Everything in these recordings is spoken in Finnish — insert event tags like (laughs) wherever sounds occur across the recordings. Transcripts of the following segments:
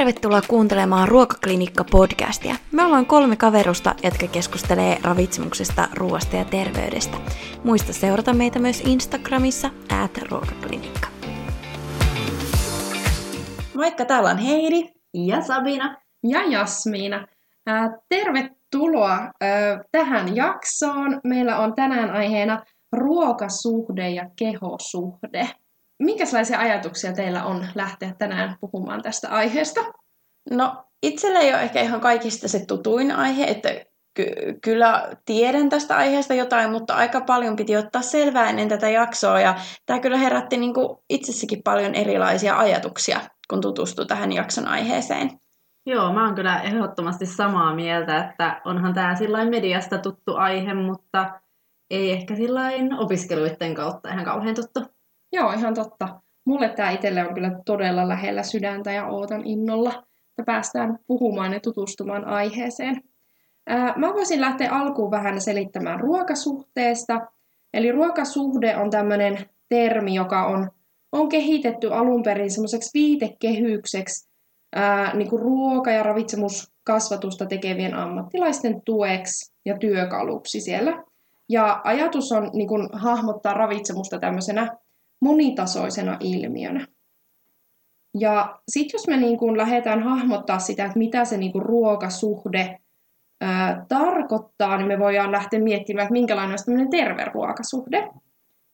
tervetuloa kuuntelemaan Ruokaklinikka-podcastia. Me ollaan kolme kaverusta, jotka keskustelee ravitsemuksesta, ruoasta ja terveydestä. Muista seurata meitä myös Instagramissa, at ruokaklinikka. Moikka, täällä on Heidi. Ja Sabina. Ja Jasmiina. Tervetuloa tähän jaksoon. Meillä on tänään aiheena ruokasuhde ja kehosuhde. Minkälaisia ajatuksia teillä on lähteä tänään puhumaan tästä aiheesta? No, itselle ei ole ehkä ihan kaikista se tutuin aihe, että ky- kyllä tiedän tästä aiheesta jotain, mutta aika paljon piti ottaa selvää ennen tätä jaksoa ja tämä kyllä herätti niin kuin itsessäkin paljon erilaisia ajatuksia, kun tutustui tähän jakson aiheeseen. Joo, mä oon kyllä ehdottomasti samaa mieltä, että onhan tämä sillain mediasta tuttu aihe, mutta ei ehkä sillain opiskeluiden kautta ihan kauhean tuttu. Joo, ihan totta. Mulle tämä itselle on kyllä todella lähellä sydäntä ja ootan innolla, että päästään puhumaan ja tutustumaan aiheeseen. Mä voisin lähteä alkuun vähän selittämään ruokasuhteesta. Eli ruokasuhde on tämmöinen termi, joka on, on kehitetty alun perin semmoiseksi viitekehykseksi ää, niin kuin ruoka- ja ravitsemuskasvatusta tekevien ammattilaisten tueksi ja työkaluksi siellä. Ja ajatus on niin kuin, hahmottaa ravitsemusta tämmöisenä monitasoisena ilmiönä. Ja sitten jos me niin kuin lähdetään hahmottaa sitä, että mitä se niin kuin ruokasuhde ää, tarkoittaa, niin me voidaan lähteä miettimään, että minkälainen on tämmöinen terve ruokasuhde.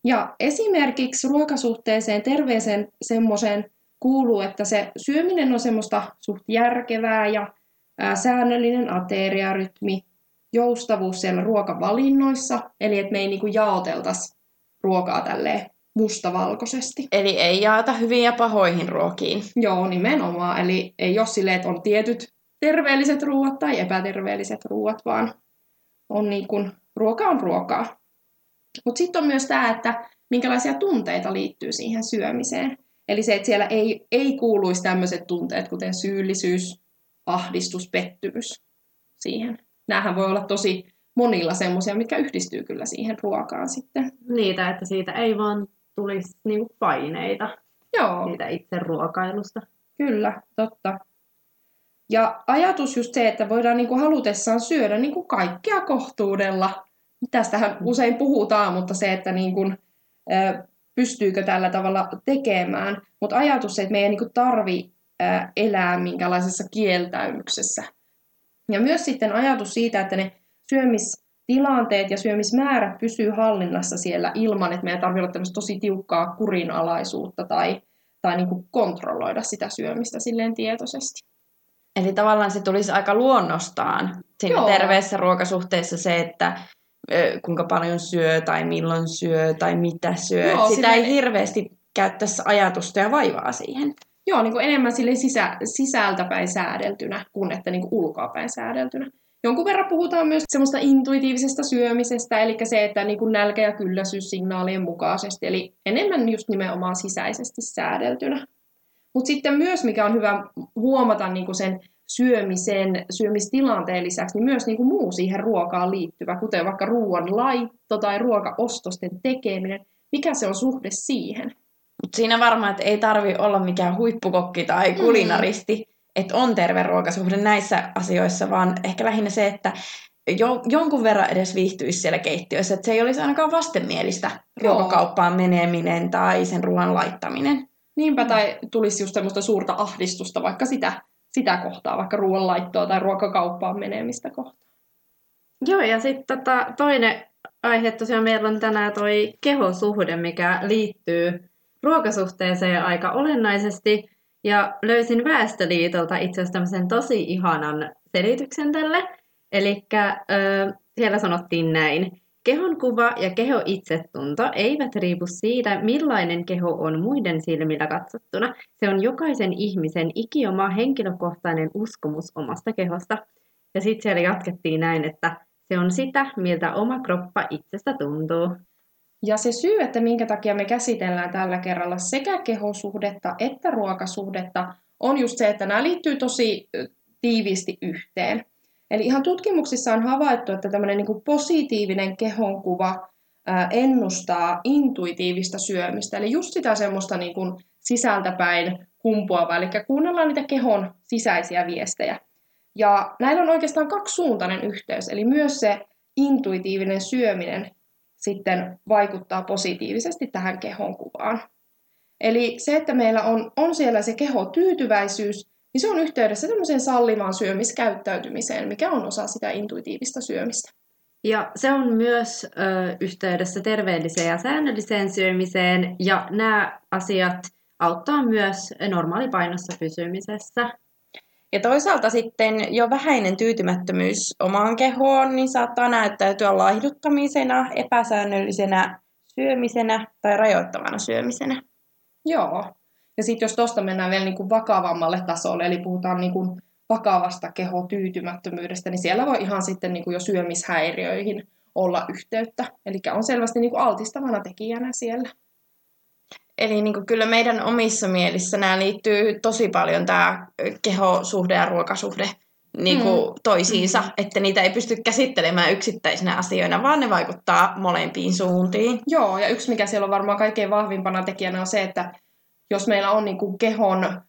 Ja esimerkiksi ruokasuhteeseen terveeseen semmoiseen kuuluu, että se syöminen on semmoista suht järkevää ja ää, säännöllinen ateriarytmi, joustavuus siellä ruokavalinnoissa, eli että me ei niinku jaoteltaisi ruokaa tälleen mustavalkoisesti. Eli ei jaata hyviin ja pahoihin ruokiin. Joo, nimenomaan. Eli ei ole silleen, että on tietyt terveelliset ruoat tai epäterveelliset ruoat, vaan on niin kuin, ruoka on ruokaa. Mutta sitten on myös tämä, että minkälaisia tunteita liittyy siihen syömiseen. Eli se, että siellä ei, ei kuuluisi tämmöiset tunteet, kuten syyllisyys, ahdistus, pettymys siihen. Nämähän voi olla tosi monilla semmoisia, mitkä yhdistyy kyllä siihen ruokaan sitten. Niitä, että siitä ei vaan tulisi niinku paineita Joo. siitä itse ruokailusta. Kyllä, totta. Ja ajatus just se, että voidaan niinku halutessaan syödä niinku kaikkea kohtuudella. Tästähän usein puhutaan, mutta se, että niinku, pystyykö tällä tavalla tekemään. Mutta ajatus se, että meidän niinku tarvi elää minkälaisessa kieltäymyksessä. Ja myös sitten ajatus siitä, että ne syömistilanteet ja syömismäärät pysyy hallinnassa siellä ilman, että meidän tarvitsee olla tosi tiukkaa kurinalaisuutta tai, tai niin kuin kontrolloida sitä syömistä silleen tietoisesti. Eli tavallaan se tulisi aika luonnostaan siinä Joo. terveessä ruokasuhteessa se, että kuinka paljon syö tai milloin syö tai mitä syö. Joo, sitä ei hirveästi käyttäisi ajatusta ja vaivaa siihen. Joo, niin kuin enemmän sille sisä, sisältäpäin säädeltynä kuin että niin kuin ulkoapäin säädeltynä. Jonkun verran puhutaan myös semmoista intuitiivisesta syömisestä, eli se, että niin kuin nälkä- ja kylläisyyssignaalien mukaisesti, eli enemmän just nimenomaan sisäisesti säädeltynä. Mutta sitten myös, mikä on hyvä huomata niin kuin sen syömisen, syömistilanteen lisäksi, niin myös niin kuin muu siihen ruokaan liittyvä, kuten vaikka ruoan laitto tai ruokaostosten tekeminen, mikä se on suhde siihen. Mut siinä varmaan, että ei tarvi olla mikään huippukokki tai kulinaristi, mm. Että on terve ruokasuhde näissä asioissa, vaan ehkä lähinnä se, että jo, jonkun verran edes viihtyisi siellä keittiössä, että se ei olisi ainakaan vastenmielistä Joo. ruokakauppaan meneminen tai sen ruoan laittaminen. Niinpä, tai tulisi just semmoista suurta ahdistusta vaikka sitä, sitä kohtaa, vaikka ruoanlaittoa tai ruokakauppaan menemistä kohtaa. Joo, ja sitten tota, toinen aihe tosiaan meillä on tänään toi kehosuhde, mikä liittyy ruokasuhteeseen aika olennaisesti. Ja löysin Väestöliitolta itse asiassa tämmöisen tosi ihanan selityksen tälle. Eli siellä sanottiin näin. Kehon kuva ja keho itsetunto eivät riipu siitä, millainen keho on muiden silmillä katsottuna. Se on jokaisen ihmisen ikioma henkilökohtainen uskomus omasta kehosta. Ja sitten siellä jatkettiin näin, että se on sitä, miltä oma kroppa itsestä tuntuu. Ja se syy, että minkä takia me käsitellään tällä kerralla sekä kehosuhdetta että ruokasuhdetta, on just se, että nämä liittyy tosi tiiviisti yhteen. Eli ihan tutkimuksissa on havaittu, että tämmöinen niin positiivinen kehonkuva ennustaa intuitiivista syömistä. Eli just sitä semmoista niin kuin sisältäpäin kumpuava, eli kuunnellaan niitä kehon sisäisiä viestejä. Ja näillä on oikeastaan kaksisuuntainen yhteys, eli myös se intuitiivinen syöminen sitten vaikuttaa positiivisesti tähän kehon kuvaan. Eli se, että meillä on, on siellä se kehotyytyväisyys, niin se on yhteydessä tämmöiseen sallivaan syömiskäyttäytymiseen, mikä on osa sitä intuitiivista syömistä. Ja se on myös ö, yhteydessä terveelliseen ja säännölliseen syömiseen, ja nämä asiat auttaa myös normaalipainossa pysymisessä. Ja toisaalta sitten jo vähäinen tyytymättömyys omaan kehoon niin saattaa näyttäytyä laihduttamisena, epäsäännöllisenä syömisenä tai rajoittavana syömisenä. Joo. Ja sitten jos tuosta mennään vielä niin kuin vakavammalle tasolle, eli puhutaan niin kuin vakavasta kehotyytymättömyydestä, niin siellä voi ihan sitten niin kuin jo syömishäiriöihin olla yhteyttä. Eli on selvästi niin kuin altistavana tekijänä siellä. Eli niin kuin kyllä meidän omissa mielissä nämä liittyy tosi paljon tämä kehosuhde ja ruokasuhde niin kuin mm. toisiinsa, mm. että niitä ei pysty käsittelemään yksittäisinä asioina, vaan ne vaikuttaa molempiin suuntiin. Joo, ja yksi mikä siellä on varmaan kaikkein vahvimpana tekijänä on se, että jos meillä on niin kuin kehon,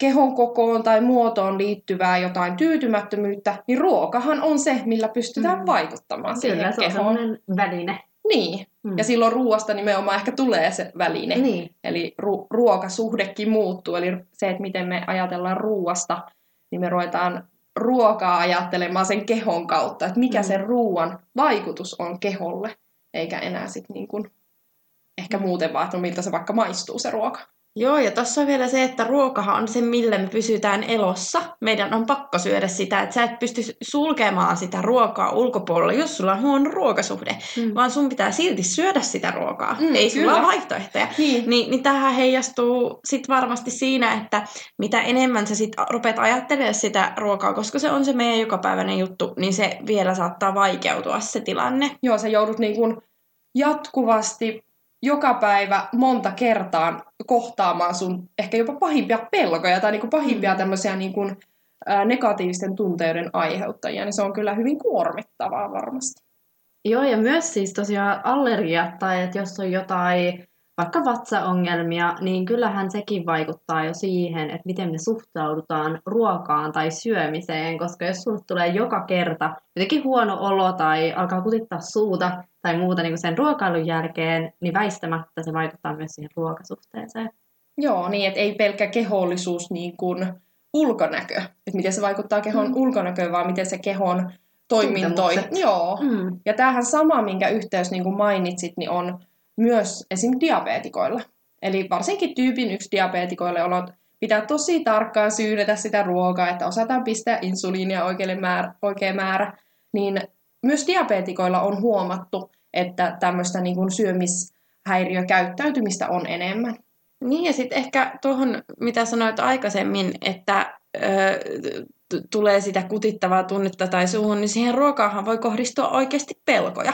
kehon kokoon tai muotoon liittyvää jotain tyytymättömyyttä, niin ruokahan on se, millä pystytään mm. vaikuttamaan Kyllä, siihen se on kehoon. väline. Niin, mm. ja silloin ruoasta nimenomaan ehkä tulee se väline. Niin. Eli ru- ruokasuhdekin muuttuu, eli se, että miten me ajatellaan ruuasta, niin me ruvetaan ruokaa ajattelemaan sen kehon kautta, että mikä mm. sen ruoan vaikutus on keholle, eikä enää sitten niin kuin ehkä muuten vaan, että no miltä se vaikka maistuu se ruoka. Joo, ja tuossa on vielä se, että ruokahan on se, millä me pysytään elossa. Meidän on pakko syödä sitä, että sä et pysty sulkemaan sitä ruokaa ulkopuolella, jos sulla on huono ruokasuhde, mm. vaan sun pitää silti syödä sitä ruokaa. Mm, Ei sulla ole vaihtoehtoja. Niin. Niin, niin tähän heijastuu sit varmasti siinä, että mitä enemmän sä sit rupeat ajattelemaan sitä ruokaa, koska se on se meidän jokapäiväinen juttu, niin se vielä saattaa vaikeutua se tilanne. Joo, sä joudut niin kuin jatkuvasti joka päivä monta kertaa kohtaamaan sun ehkä jopa pahimpia pelkoja tai niin kuin pahimpia mm. tämmöisiä niin kuin, ää, negatiivisten tunteiden aiheuttajia, niin se on kyllä hyvin kuormittavaa varmasti. Joo, ja myös siis tosiaan allergiat tai että jos on jotain vaikka vatsaongelmia, niin kyllähän sekin vaikuttaa jo siihen, että miten me suhtaudutaan ruokaan tai syömiseen, koska jos sulle tulee joka kerta jotenkin huono olo tai alkaa kutittaa suuta tai muuta niin kuin sen ruokailun jälkeen, niin väistämättä se vaikuttaa myös siihen ruokasuhteeseen. Joo, niin että ei pelkkä kehollisuus niin kuin ulkonäkö, että miten se vaikuttaa kehon mm. ulkonäköön, vaan miten se kehon toimintoi. Joo. Mm. Ja tämähän sama, minkä yhteys niin kuin mainitsit, niin on myös esim. diabetikoilla. Eli varsinkin tyypin yksi diabetikoille on pitää tosi tarkkaan syydetä sitä ruokaa, että osataan pistää insuliinia oikein määrä, oikea määrä, niin myös diabetikoilla on huomattu, että tämmöistä niin kuin syömishäiriökäyttäytymistä on enemmän. Niin ja sitten ehkä tuohon, mitä sanoit aikaisemmin, että ö, t- tulee sitä kutittavaa tunnetta tai suuhun, niin siihen ruokaahan voi kohdistua oikeasti pelkoja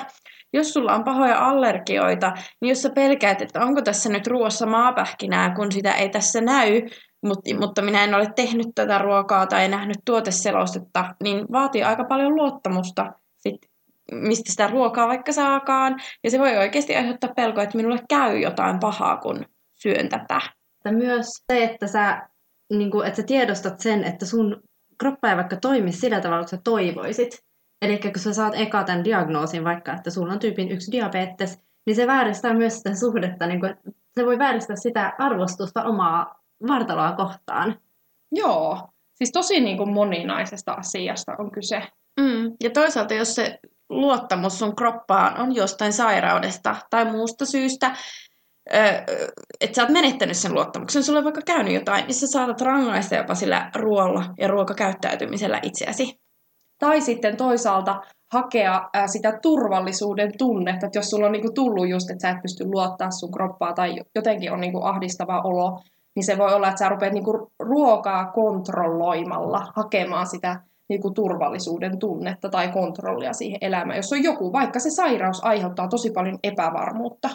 jos sulla on pahoja allergioita, niin jos sä pelkäät, että onko tässä nyt ruoassa maapähkinää, kun sitä ei tässä näy, mutta, mutta minä en ole tehnyt tätä ruokaa tai nähnyt tuoteselostetta, niin vaatii aika paljon luottamusta, sit, mistä sitä ruokaa vaikka saakaan. Ja se voi oikeasti aiheuttaa pelkoa, että minulle käy jotain pahaa, kun syön tätä. Ja myös se, että sä, niin kuin, että sä tiedostat sen, että sun kroppa ei vaikka toimi sillä tavalla, että sä toivoisit. Eli kun sä saat eka tämän diagnoosin vaikka, että sulla on tyypin yksi diabetes, niin se vääristää myös sitä suhdetta, niin kuin, se voi vääristää sitä arvostusta omaa vartaloa kohtaan. Joo, siis tosi niin kuin moninaisesta asiasta on kyse. Mm. Ja toisaalta, jos se luottamus sun kroppaan on jostain sairaudesta tai muusta syystä, että sä oot menettänyt sen luottamuksen, sulle on vaikka käynyt jotain, niin sä saatat rangaista jopa sillä ruoalla ja ruokakäyttäytymisellä itseäsi. Tai sitten toisaalta hakea sitä turvallisuuden tunnetta, että jos sulla on niinku tullut just, että sä et pysty luottaa sun kroppaa tai jotenkin on niinku ahdistava olo, niin se voi olla, että sä rupeat niinku ruokaa kontrolloimalla hakemaan sitä niinku turvallisuuden tunnetta tai kontrollia siihen elämään. Jos on joku, vaikka se sairaus aiheuttaa tosi paljon epävarmuutta,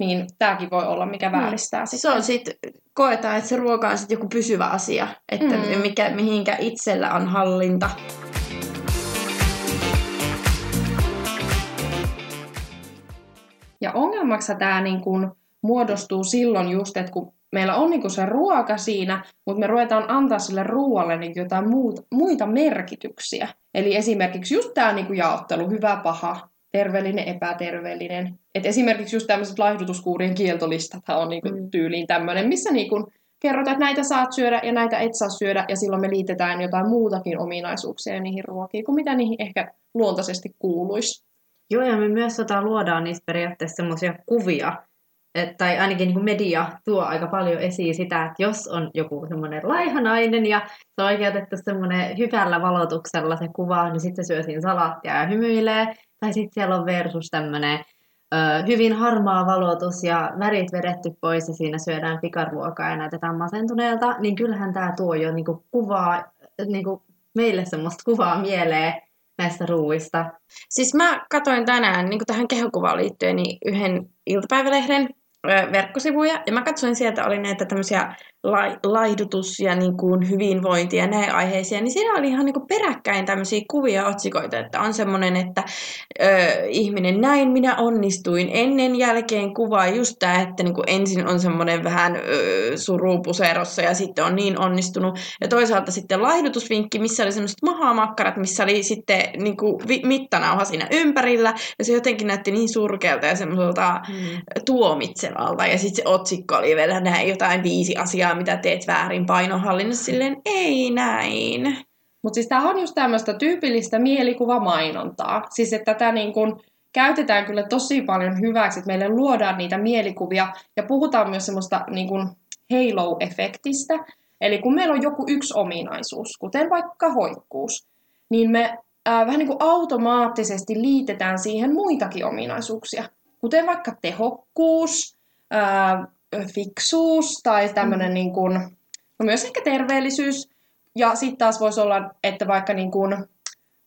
niin tämäkin voi olla, mikä mm. vääristää sitä. Se on sitten, koetaan, että se ruoka on sitten joku pysyvä asia, että mm. mikä, mihinkä itsellä on hallinta. Ja ongelmaksi tämä niin kun muodostuu silloin just, että kun meillä on niinku se ruoka siinä, mutta me ruvetaan antaa sille ruoalle niinku jotain muut, muita merkityksiä. Eli esimerkiksi just tämä niinku jaottelu, hyvä, paha, terveellinen, epäterveellinen. Et esimerkiksi just tämmöiset laihdutuskuurien kieltolistat on niinku mm. tyyliin tämmöinen, missä niinku kerrotaan, että näitä saat syödä ja näitä et saa syödä, ja silloin me liitetään jotain muutakin ominaisuuksia niihin ruokiin kuin mitä niihin ehkä luontaisesti kuuluisi. Joo, ja me myös tota, luodaan niistä periaatteessa semmoisia kuvia, et, tai ainakin niin kuin media tuo aika paljon esiin sitä, että jos on joku semmoinen laihanainen ja se on oikeutettu semmoinen hyvällä valotuksella se kuva, niin sitten se syö siinä salaattia ja hymyilee. Tai sitten siellä on versus tämmöinen hyvin harmaa valotus ja värit vedetty pois ja siinä syödään pikaruokaa ja näytetään masentuneelta, niin kyllähän tämä tuo jo niin kuin kuvaa, niin kuin meille semmoista kuvaa mieleen näistä ruuista. Siis mä katoin tänään niin tähän kehokuvaan liittyen niin yhden iltapäivälehden, verkkosivuja, ja mä katsoin sieltä, oli näitä tämmöisiä laihdutus- ja niin kuin hyvinvointi- ja näin aiheisia, niin siinä oli ihan niin kuin peräkkäin tämmöisiä kuvia otsikoita, että on semmoinen, että ö, ihminen näin minä onnistuin, ennen jälkeen kuvaa. Just tämä, että niin kuin ensin on semmoinen vähän ö, surupuserossa ja sitten on niin onnistunut, ja toisaalta sitten laihdutusvinkki, missä oli semmoiset mahamakkarat, missä oli sitten niin kuin vi- mittanauha siinä ympärillä, ja se jotenkin näytti niin surkealta ja semmoiselta mm. tuomitsevalta, ja sitten se otsikko oli vielä näin jotain viisi asiaa, asiaa, mitä teet väärin painonhallinnassa, silleen ei näin. Mutta siis tämä on just tämmöistä tyypillistä mielikuvamainontaa. Siis että tätä niin kun käytetään kyllä tosi paljon hyväksi, että meille luodaan niitä mielikuvia ja puhutaan myös semmoista niin kun halo-efektistä. Eli kun meillä on joku yksi ominaisuus, kuten vaikka hoikkuus, niin me ää, vähän niin kuin automaattisesti liitetään siihen muitakin ominaisuuksia, kuten vaikka tehokkuus, ää, fiksuus tai tämmöinen mm. niin kuin, no myös ehkä terveellisyys. Ja sitten taas voisi olla, että vaikka niin kuin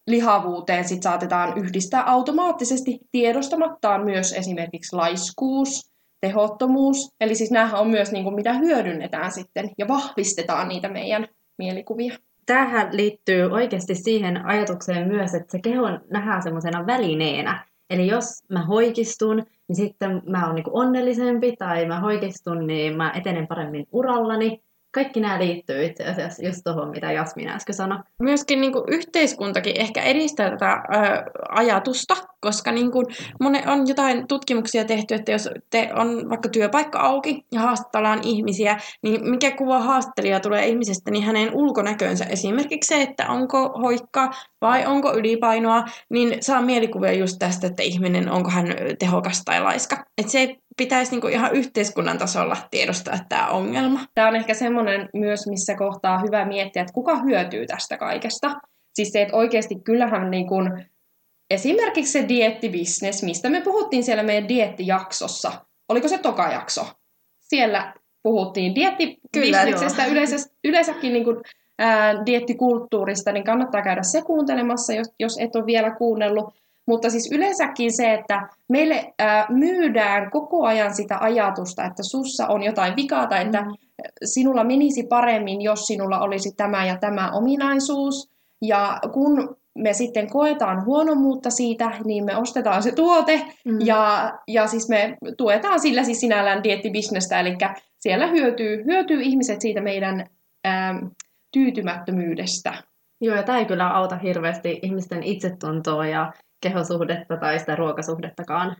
lihavuuteen sit saatetaan yhdistää automaattisesti tiedostamattaan myös esimerkiksi laiskuus, tehottomuus. Eli siis nämä on myös niin kuin, mitä hyödynnetään sitten ja vahvistetaan niitä meidän mielikuvia. Tähän liittyy oikeasti siihen ajatukseen myös, että se keho nähdään semmoisena välineenä. Eli jos mä hoikistun, niin sitten mä oon niin onnellisempi tai mä hoikistun, niin mä etenen paremmin urallani kaikki nämä liittyy itse asiassa just tuohon, mitä Jasmin äsken sanoi. Myöskin niin kuin yhteiskuntakin ehkä edistää tätä ö, ajatusta, koska niin kuin on jotain tutkimuksia tehty, että jos te on vaikka työpaikka auki ja haastellaan ihmisiä, niin mikä kuva haastelija tulee ihmisestä, niin hänen ulkonäkönsä esimerkiksi se, että onko hoikka vai onko ylipainoa, niin saa mielikuvia just tästä, että ihminen, onko hän tehokas tai laiska. Et se ei pitäisi niinku ihan yhteiskunnan tasolla tiedostaa tämä ongelma. Tämä on ehkä semmoinen myös, missä kohtaa hyvä miettiä, että kuka hyötyy tästä kaikesta. Siis se, että oikeasti kyllähän niin kuin, esimerkiksi se diettibisnes, mistä me puhuttiin siellä meidän diettijaksossa. Oliko se toka jakso? Siellä puhuttiin diettibisneksestä, yleensä, yleensäkin niin kuin, ää, diettikulttuurista, niin kannattaa käydä se kuuntelemassa, jos, jos et ole vielä kuunnellut. Mutta siis yleensäkin se, että meille ää, myydään koko ajan sitä ajatusta, että sussa on jotain vikaa tai että mm. sinulla menisi paremmin, jos sinulla olisi tämä ja tämä ominaisuus. Ja kun me sitten koetaan huonommuutta siitä, niin me ostetaan se tuote mm. ja, ja siis me tuetaan sillä siis sinällään diettibisnestä, eli siellä hyötyy, hyötyy ihmiset siitä meidän ää, tyytymättömyydestä. Joo, ja tämä ei kyllä auta hirveästi ihmisten itsetuntoa ja kehosuhdetta tai sitä ruokasuhdettakaan.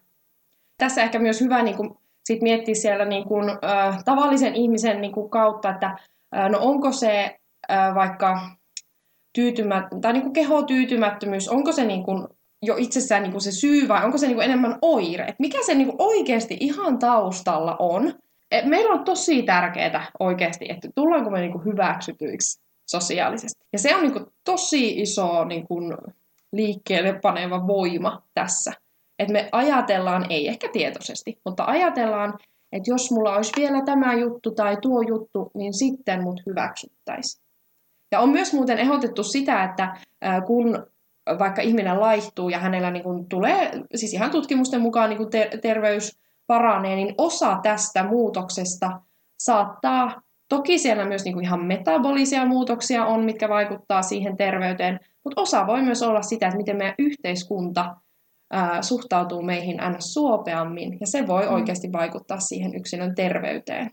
Tässä ehkä myös hyvä niin kuin, sit miettiä siellä niin kuin, äh, tavallisen ihmisen niin kuin, kautta, että äh, no onko se äh, vaikka tyytymät, tai niin kuin kehotyytymättömyys, onko se niin kuin, jo itsessään niin kuin se syy vai onko se niin kuin enemmän oire? Et mikä se niin kuin oikeasti ihan taustalla on? Et meillä on tosi tärkeää oikeasti, että tullaanko me niin kuin hyväksytyiksi sosiaalisesti. Ja se on niin kuin tosi iso niin kuin, liikkeelle paneva voima tässä. Että me ajatellaan, ei ehkä tietoisesti, mutta ajatellaan, että jos mulla olisi vielä tämä juttu tai tuo juttu, niin sitten mut hyväksyttäisiin. Ja on myös muuten ehdotettu sitä, että kun vaikka ihminen laihtuu ja hänellä niin kuin tulee, siis ihan tutkimusten mukaan niin kuin ter- terveys paranee, niin osa tästä muutoksesta saattaa, toki siellä myös niin kuin ihan metabolisia muutoksia on, mitkä vaikuttaa siihen terveyteen, mutta osa voi myös olla sitä, että miten meidän yhteiskunta ää, suhtautuu meihin aina suopeammin, ja se voi mm. oikeasti vaikuttaa siihen yksilön terveyteen.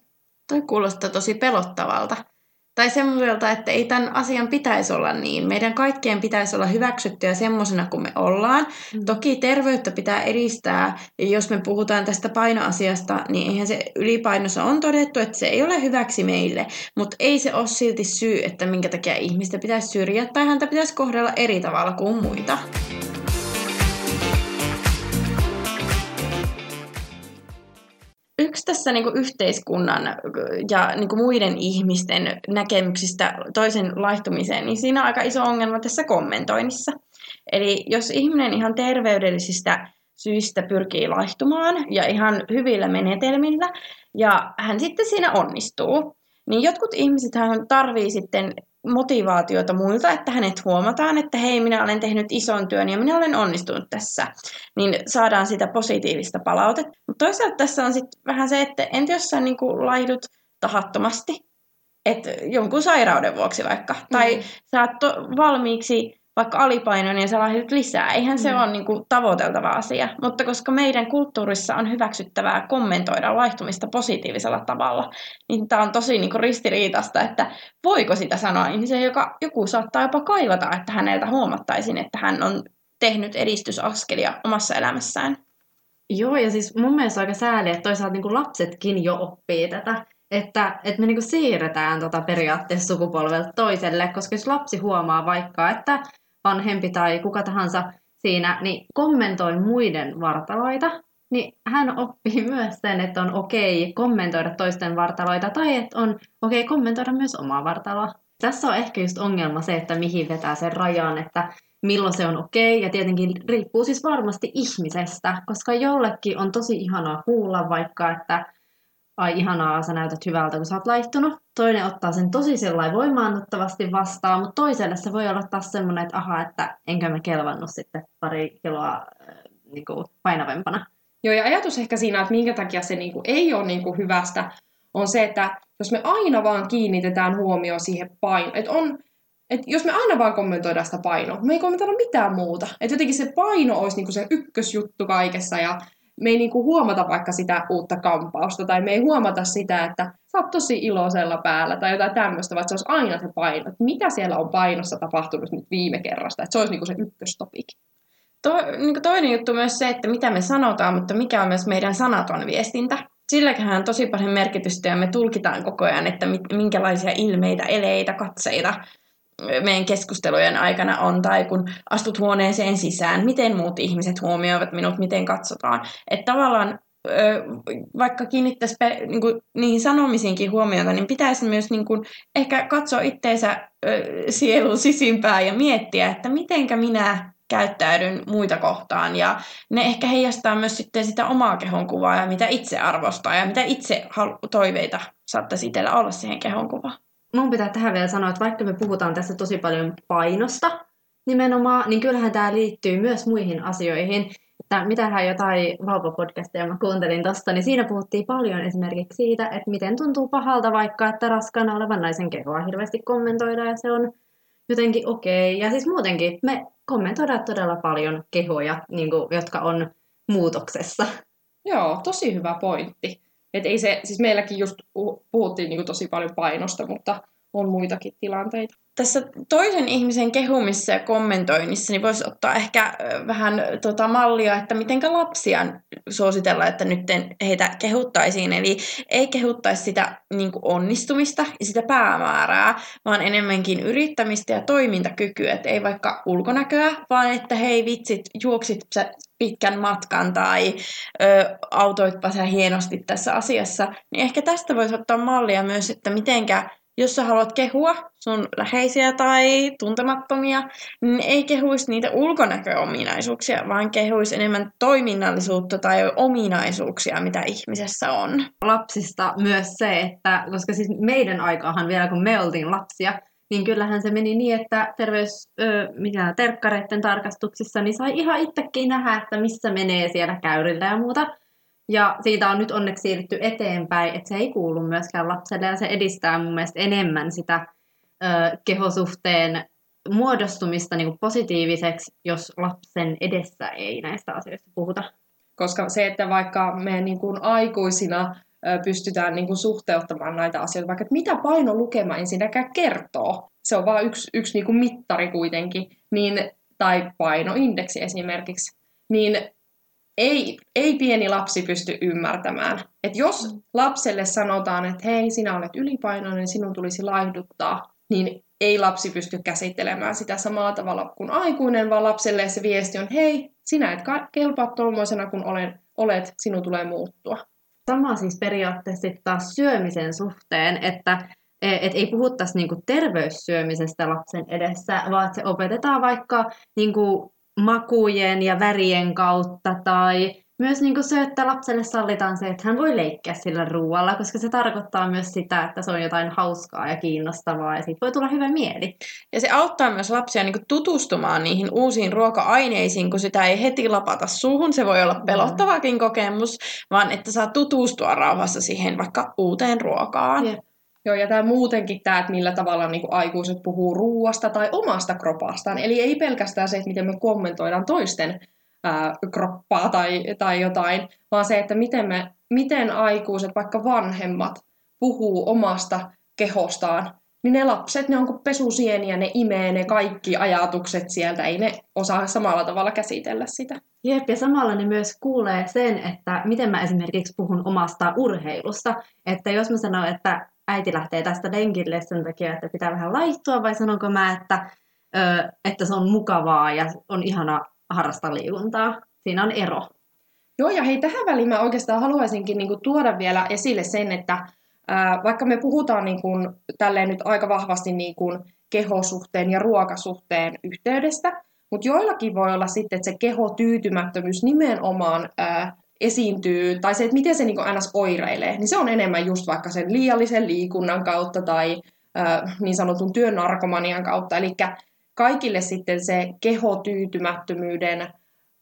Toi kuulostaa tosi pelottavalta. Tai semmoiselta, että ei tämän asian pitäisi olla niin. Meidän kaikkien pitäisi olla hyväksyttyjä semmoisena kuin me ollaan. Mm. Toki terveyttä pitää edistää, ja jos me puhutaan tästä painoasiasta, niin eihän se ylipainossa on todettu, että se ei ole hyväksi meille. Mutta ei se ole silti syy, että minkä takia ihmistä pitäisi syrjiä tai häntä pitäisi kohdella eri tavalla kuin muita. Yksi tässä niin yhteiskunnan ja niin kuin muiden ihmisten näkemyksistä toisen laihtumiseen, niin siinä on aika iso ongelma tässä kommentoinnissa. Eli jos ihminen ihan terveydellisistä syistä pyrkii laihtumaan ja ihan hyvillä menetelmillä, ja hän sitten siinä onnistuu, niin jotkut ihmiset tarvii sitten motivaatiota muilta, että hänet huomataan, että hei, minä olen tehnyt ison työn ja minä olen onnistunut tässä, niin saadaan sitä positiivista palautetta. Mutta toisaalta tässä on sitten vähän se, että entä jos sä niin laidut tahattomasti, että jonkun sairauden vuoksi vaikka, mm. tai sä oot to- valmiiksi vaikka alipainoinen ja sä lähdet lisää. Eihän se mm. ole niin kuin, tavoiteltava asia. Mutta koska meidän kulttuurissa on hyväksyttävää kommentoida laihtumista positiivisella tavalla, niin tämä on tosi niin kuin, ristiriitasta, että voiko sitä sanoa ihmisen, joka joku saattaa jopa kaivata, että häneltä huomattaisiin, että hän on tehnyt edistysaskelia omassa elämässään. Joo, ja siis mun mielestä on aika sääli, että toisaalta niin kuin lapsetkin jo oppii tätä, että, että me niin kuin siirretään tota periaatteessa sukupolvelta toiselle, koska jos lapsi huomaa vaikka, että vanhempi tai kuka tahansa siinä, niin kommentoi muiden vartaloita, niin hän oppii (laughs) myös sen, että on okei kommentoida toisten vartaloita tai että on okei kommentoida myös omaa vartaloa. Tässä on ehkä just ongelma se, että mihin vetää sen rajan, että milloin se on okei, ja tietenkin riippuu siis varmasti ihmisestä, koska jollekin on tosi ihanaa kuulla vaikka, että ai ihanaa, sä näytät hyvältä, kun sä oot laihtunut. Toinen ottaa sen tosi sellainen voimaannuttavasti vastaan, mutta toiselle se voi olla taas semmoinen, että aha, että enkö mä kelvannut sitten pari kiloa äh, niin kuin painavempana. Joo, ja ajatus ehkä siinä, että minkä takia se niin kuin ei ole niin kuin hyvästä, on se, että jos me aina vaan kiinnitetään huomioon siihen painoon, että on, että jos me aina vaan kommentoidaan sitä painoa, me ei kommentoida mitään muuta. Että jotenkin se paino olisi niinku se ykkösjuttu kaikessa ja me ei niinku huomata vaikka sitä uutta kampausta, tai me ei huomata sitä, että sä oot tosi iloisella päällä, tai jotain tämmöistä, vaan se olisi aina se paino, että mitä siellä on painossa tapahtunut nyt viime kerrasta, että se olisi niinku se ykköstopik. To, niin toinen juttu myös se, että mitä me sanotaan, mutta mikä on myös meidän sanaton viestintä. Silläkään on tosi paljon merkitystä ja me tulkitaan koko ajan, että minkälaisia ilmeitä, eleitä, katseita meidän keskustelujen aikana on, tai kun astut huoneeseen sisään, miten muut ihmiset huomioivat minut, miten katsotaan. Että tavallaan vaikka kiinnittäisi niin kuin, niihin sanomisiinkin huomiota, niin pitäisi myös niin kuin, ehkä katsoa itteensä sielun sisimpää ja miettiä, että mitenkä minä käyttäydyn muita kohtaan. Ja ne ehkä heijastaa myös sitten sitä omaa kehonkuvaa ja mitä itse arvostaa ja mitä itse toiveita saattaisi itsellä olla siihen kehonkuvaan mun pitää tähän vielä sanoa, että vaikka me puhutaan tässä tosi paljon painosta nimenomaan, niin kyllähän tämä liittyy myös muihin asioihin. Että mitähän jotain vauvapodcasteja mä kuuntelin tosta, niin siinä puhuttiin paljon esimerkiksi siitä, että miten tuntuu pahalta vaikka, että raskaana olevan naisen kehoa hirveästi kommentoidaan ja se on jotenkin okei. Okay. Ja siis muutenkin me kommentoidaan todella paljon kehoja, niin kuin, jotka on muutoksessa. Joo, tosi hyvä pointti. Et ei se, siis meilläkin just puhuttiin niin tosi paljon painosta, mutta on muitakin tilanteita. Tässä toisen ihmisen kehumissa ja kommentoinnissa niin voisi ottaa ehkä vähän tota, mallia, että miten lapsia suositella, että nyt heitä kehuttaisiin. Eli ei kehuttaisi sitä niin onnistumista ja sitä päämäärää, vaan enemmänkin yrittämistä ja toimintakykyä. Että ei vaikka ulkonäköä, vaan että hei vitsit, juoksit sä pitkän matkan tai ö, autoitpa sä hienosti tässä asiassa. Niin ehkä tästä voisi ottaa mallia myös, että mitenkä jos sä haluat kehua sun läheisiä tai tuntemattomia, niin ei kehuisi niitä ulkonäköominaisuuksia, vaan kehuisi enemmän toiminnallisuutta tai ominaisuuksia, mitä ihmisessä on. Lapsista myös se, että koska siis meidän aikaahan vielä kun me oltiin lapsia, niin kyllähän se meni niin, että terveys, ö, mitä, terkkareiden tarkastuksissa, niin sai ihan itsekin nähdä, että missä menee siellä käyrillä ja muuta. Ja siitä on nyt onneksi siirrytty eteenpäin, että se ei kuulu myöskään lapselle ja se edistää mun mielestä enemmän sitä ö, kehosuhteen muodostumista niin kuin positiiviseksi, jos lapsen edessä ei näistä asioista puhuta. Koska se, että vaikka me niin kuin aikuisina pystytään niin kuin suhteuttamaan näitä asioita, vaikka että mitä painolukema ensinnäkään kertoo. Se on vain yksi, yksi niin kuin mittari kuitenkin, niin, tai painoindeksi esimerkiksi. Niin ei, ei pieni lapsi pysty ymmärtämään. Et jos mm. lapselle sanotaan, että hei, sinä olet ylipainoinen, sinun tulisi laihduttaa, niin ei lapsi pysty käsittelemään sitä samalla tavalla kuin aikuinen, vaan lapselle se viesti on, hei, sinä et kelpaa tuommoisena kuin olen, olet, sinun tulee muuttua. Sama siis periaatteessa taas syömisen suhteen, että e, et ei puhuttaisi niinku terveyssyömisestä lapsen edessä, vaan se opetetaan vaikka niinku makujen ja värien kautta tai myös niin kuin se, että lapselle sallitaan se, että hän voi leikkiä sillä ruoalla, koska se tarkoittaa myös sitä, että se on jotain hauskaa ja kiinnostavaa ja siitä voi tulla hyvä mieli. Ja se auttaa myös lapsia niin kuin tutustumaan niihin uusiin ruoka-aineisiin, kun sitä ei heti lapata suuhun. Se voi olla mm. pelottavakin kokemus, vaan että saa tutustua rauhassa siihen vaikka uuteen ruokaan. Yeah. Joo, ja tämä muutenkin tämä, että millä tavalla niin kuin aikuiset puhuu ruuasta tai omasta kropastaan. Eli ei pelkästään se, että miten me kommentoidaan toisten ää, kroppaa tai, tai jotain, vaan se, että miten, me, miten aikuiset, vaikka vanhemmat, puhuu omasta kehostaan, niin ne lapset, ne on kuin pesusieniä, ne imee ne kaikki ajatukset sieltä, ei ne osaa samalla tavalla käsitellä sitä. Jep, ja samalla ne myös kuulee sen, että miten mä esimerkiksi puhun omasta urheilusta. Että jos mä sanon, että äiti lähtee tästä lenkille sen takia, että pitää vähän laittua, vai sanonko mä, että, ö, että se on mukavaa ja on ihana harrastaa liikuntaa. Siinä on ero. Joo, ja hei, tähän väliin mä oikeastaan haluaisinkin niin kuin, tuoda vielä esille sen, että ää, vaikka me puhutaan niin kuin, tälleen nyt aika vahvasti niin kuin, kehosuhteen ja ruokasuhteen yhteydestä, mutta joillakin voi olla sitten, että se kehotyytymättömyys nimenomaan ää, esiintyy, tai se, että miten se niin ns. oireilee, niin se on enemmän just vaikka sen liiallisen liikunnan kautta tai ää, niin sanotun työn narkomanian kautta. Eli kaikille sitten se kehotyytymättömyyden,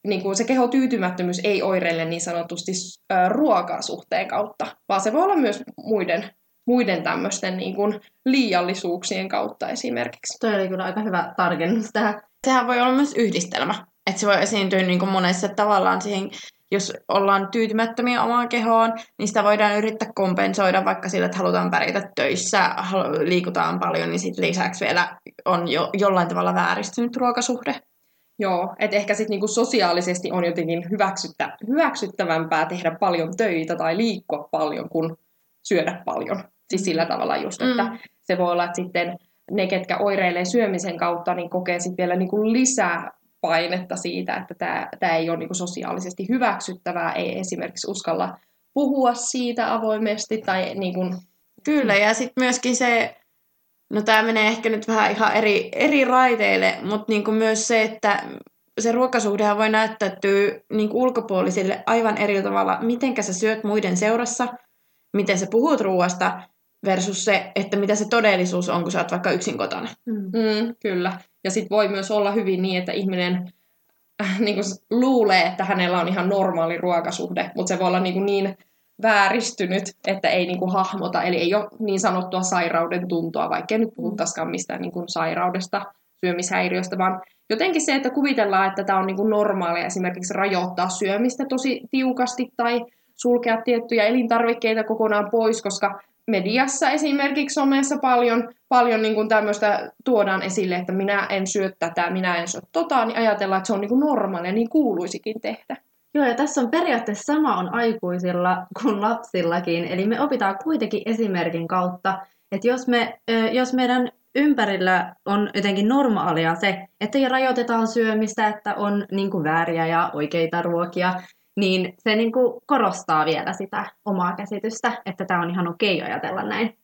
niin kuin se kehotyytymättömyys ei oireille niin sanotusti ruokasuhteen kautta, vaan se voi olla myös muiden, muiden tämmöisten niin kuin liiallisuuksien kautta esimerkiksi. Toi oli kyllä aika hyvä tarkennus tähän. Sehän voi olla myös yhdistelmä. Että se voi esiintyä niin kuin monessa tavallaan siihen jos ollaan tyytymättömiä omaan kehoon, niin sitä voidaan yrittää kompensoida vaikka sillä, että halutaan pärjätä töissä, liikutaan paljon, niin sitten lisäksi vielä on jo jollain tavalla vääristynyt ruokasuhde. Joo, että ehkä sitten niinku sosiaalisesti on jotenkin hyväksyttä, hyväksyttävämpää tehdä paljon töitä tai liikkua paljon kuin syödä paljon. Siis sillä mm. tavalla just, että mm. se voi olla, että sitten ne, ketkä oireilee syömisen kautta, niin kokee sitten vielä niinku lisää painetta siitä, että tämä, tämä ei ole niin kuin sosiaalisesti hyväksyttävää, ei esimerkiksi uskalla puhua siitä avoimesti tai niin kuin... Kyllä, ja sitten myöskin se, no tämä menee ehkä nyt vähän ihan eri, eri raiteille, mutta niin kuin myös se, että se ruokasuhdehan voi näyttäytyä niin kuin ulkopuolisille aivan eri tavalla, miten sä syöt muiden seurassa, miten sä puhut ruoasta, versus se, että mitä se todellisuus on, kun sä oot vaikka yksin kotona. Mm. Mm, kyllä. Ja sitten voi myös olla hyvin niin, että ihminen äh, niin luulee, että hänellä on ihan normaali ruokasuhde, mutta se voi olla niin, kuin niin vääristynyt, että ei niin kuin hahmota, eli ei ole niin sanottua sairauden tuntoa, vaikka ei nyt puhuttaisikaan mistään niin kuin sairaudesta, syömishäiriöstä, vaan jotenkin se, että kuvitellaan, että tämä on niin kuin normaalia esimerkiksi rajoittaa syömistä tosi tiukasti tai sulkea tiettyjä elintarvikkeita kokonaan pois, koska mediassa esimerkiksi somessa paljon, paljon niin kuin tämmöistä tuodaan esille, että minä en syö tätä, minä en syö tota, niin ajatellaan, että se on niin kuin normaalia, niin kuuluisikin tehdä. Joo, ja tässä on periaatteessa sama on aikuisilla kuin lapsillakin. Eli me opitaan kuitenkin esimerkin kautta, että jos, me, jos meidän ympärillä on jotenkin normaalia se, että rajoitetaan syömistä, että on niin kuin vääriä ja oikeita ruokia, niin se niin kuin korostaa vielä sitä omaa käsitystä, että tämä on ihan okei ajatella näin.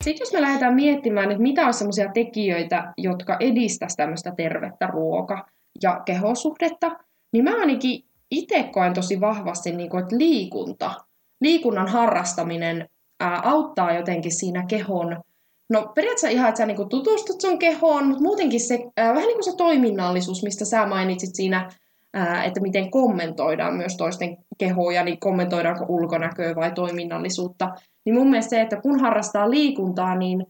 Sitten jos me lähdetään miettimään, että mitä on sellaisia tekijöitä, jotka edistäisivät tämmöistä tervettä ruoka- ja kehosuhdetta, niin mä ainakin itse koen tosi vahvasti, niin että liikunta, liikunnan harrastaminen auttaa jotenkin siinä kehon No periaatteessa ihan, että sä niinku tutustut sun kehoon, mutta muutenkin se, äh, vähän niin kuin se toiminnallisuus, mistä sä mainitsit siinä, äh, että miten kommentoidaan myös toisten kehoja, niin kommentoidaanko ulkonäköä vai toiminnallisuutta. Niin mun mielestä se, että kun harrastaa liikuntaa, niin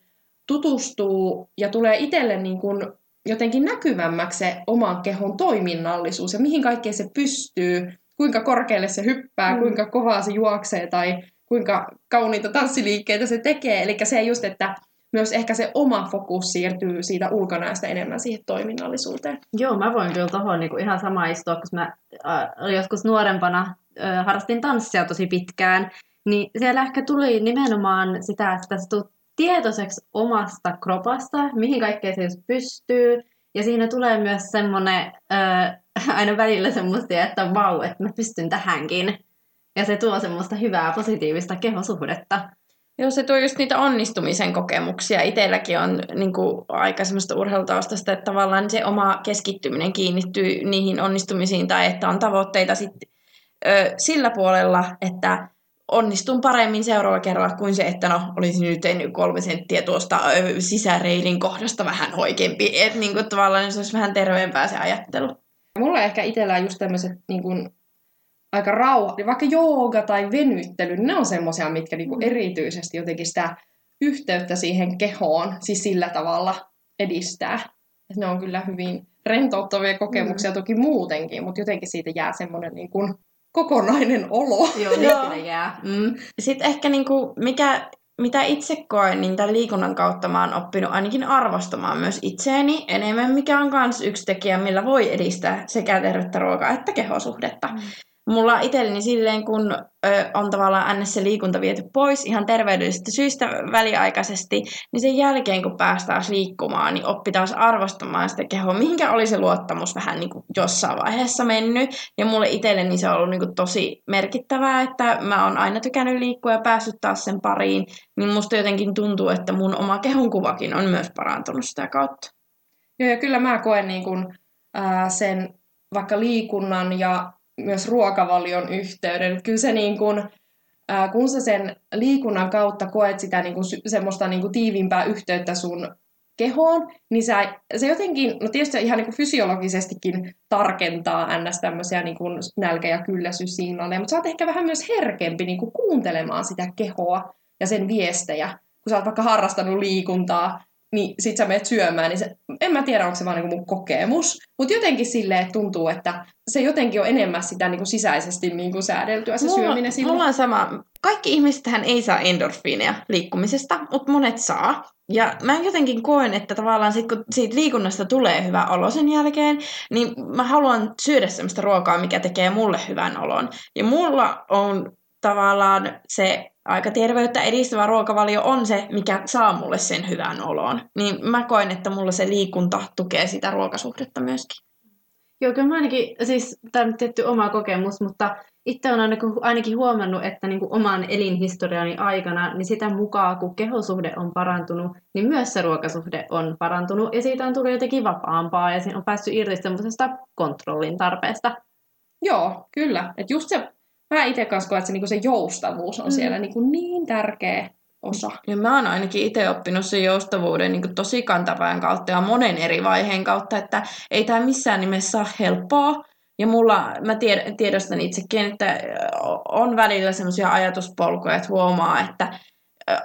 tutustuu ja tulee itselle niin kuin jotenkin näkyvämmäksi se oman kehon toiminnallisuus ja mihin kaikkeen se pystyy, kuinka korkealle se hyppää, mm. kuinka kovaa se juoksee tai kuinka kauniita tanssiliikkeitä se tekee. Eli se just, että myös ehkä se oma fokus siirtyy siitä ulkonäöstä enemmän siihen toiminnallisuuteen. Joo, mä voin kyllä tuohon niinku ihan sama istua, koska mä äh, joskus nuorempana äh, harrastin tanssia tosi pitkään, niin siellä ehkä tuli nimenomaan sitä, että sä tulet tietoiseksi omasta kropasta, mihin kaikkeen se just pystyy, ja siinä tulee myös semmoinen äh, (laughs) aina välillä semmoista, että vau, että mä pystyn tähänkin. Ja se tuo semmoista hyvää, positiivista kehosuhdetta. Joo, se tuo just niitä onnistumisen kokemuksia. Itselläkin on niin kuin, aika semmoista urheilutaustasta, että tavallaan se oma keskittyminen kiinnittyy niihin onnistumisiin tai että on tavoitteita sit, ö, sillä puolella, että onnistun paremmin seuraava kerralla kuin se, että no olisi nyt tehnyt kolme senttiä tuosta ö, sisäreilin kohdasta vähän oikeampi. Että niin tavallaan se olisi vähän terveempää se ajattelu. Mulla ehkä itsellään just tämmöiset niin aika rauha, vaikka jooga tai venyttely, ne on semmoisia, mitkä niinku erityisesti jotenkin sitä yhteyttä siihen kehoon, siis sillä tavalla edistää. Et ne on kyllä hyvin rentouttavia kokemuksia mm. toki muutenkin, mutta jotenkin siitä jää semmoinen niin kuin kokonainen olo. (laughs) Joo, niin jää. Mm. Sitten ehkä niin kuin, mikä, mitä itse koen, niin tämän liikunnan kautta mä oon oppinut ainakin arvostamaan myös itseäni enemmän, mikä on myös yksi tekijä, millä voi edistää sekä tervettä ruokaa että kehosuhdetta. Mm mulla itselleni silleen, kun ö, on tavallaan ns. se liikunta viety pois ihan terveydellisistä syistä väliaikaisesti, niin sen jälkeen kun päästään liikkumaan, niin oppi taas arvostamaan sitä kehoa, mihinkä oli se luottamus vähän niin kuin jossain vaiheessa mennyt. Ja mulle itselleni se on ollut niin kuin tosi merkittävää, että mä oon aina tykännyt liikkua ja päässyt taas sen pariin, niin musta jotenkin tuntuu, että mun oma kehonkuvakin on myös parantunut sitä kautta. Joo, ja kyllä mä koen niin kuin, äh, sen vaikka liikunnan ja myös ruokavalion yhteyden. Kyllä se niin kuin, ää, kun sä sen liikunnan kautta koet sitä niin kuin, semmoista niin kuin tiivimpää yhteyttä sun kehoon, niin sä, se jotenkin, no tietysti ihan niin kuin fysiologisestikin tarkentaa ns. tämmöisiä niin kuin nälkä- ja kylläisyyssignaaleja, mutta sä oot ehkä vähän myös herkempi niin kuin kuuntelemaan sitä kehoa ja sen viestejä, kun sä oot vaikka harrastanut liikuntaa, niin sit sä menet syömään, niin se, en mä tiedä, onko se vaan niinku mun kokemus, mutta jotenkin silleen tuntuu, että se jotenkin on enemmän sitä niinku sisäisesti niinku säädeltyä se mulla, syöminen silloin. Mulla on sama. Kaikki ihmisethän ei saa endorfiineja liikkumisesta, mutta monet saa. Ja mä jotenkin koen, että tavallaan sit, kun siitä liikunnasta tulee hyvä olo sen jälkeen, niin mä haluan syödä sellaista ruokaa, mikä tekee mulle hyvän olon. Ja mulla on tavallaan se aika terveyttä edistävä ruokavalio on se, mikä saa mulle sen hyvän olon. Niin mä koen, että mulla se liikunta tukee sitä ruokasuhdetta myöskin. Joo, kyllä mä ainakin, siis tämä on tietty oma kokemus, mutta itse olen ainakin, ainakin huomannut, että niin kuin oman elinhistoriani aikana, niin sitä mukaan, kun kehosuhde on parantunut, niin myös se ruokasuhde on parantunut, ja siitä on tullut jotenkin vapaampaa, ja on päässyt irti semmoisesta kontrollin tarpeesta. Joo, kyllä. Et just se mä itse kanssa koen, että se, niin se joustavuus on mm. siellä niin, kuin niin tärkeä osa. Ja mä oon ainakin itse oppinut sen joustavuuden niin kuin tosi kantapään kautta ja monen eri vaiheen kautta, että ei tämä missään nimessä ole helppoa. Ja mulla, mä tied, tiedostan itsekin, että on välillä semmoisia ajatuspolkuja, että huomaa, että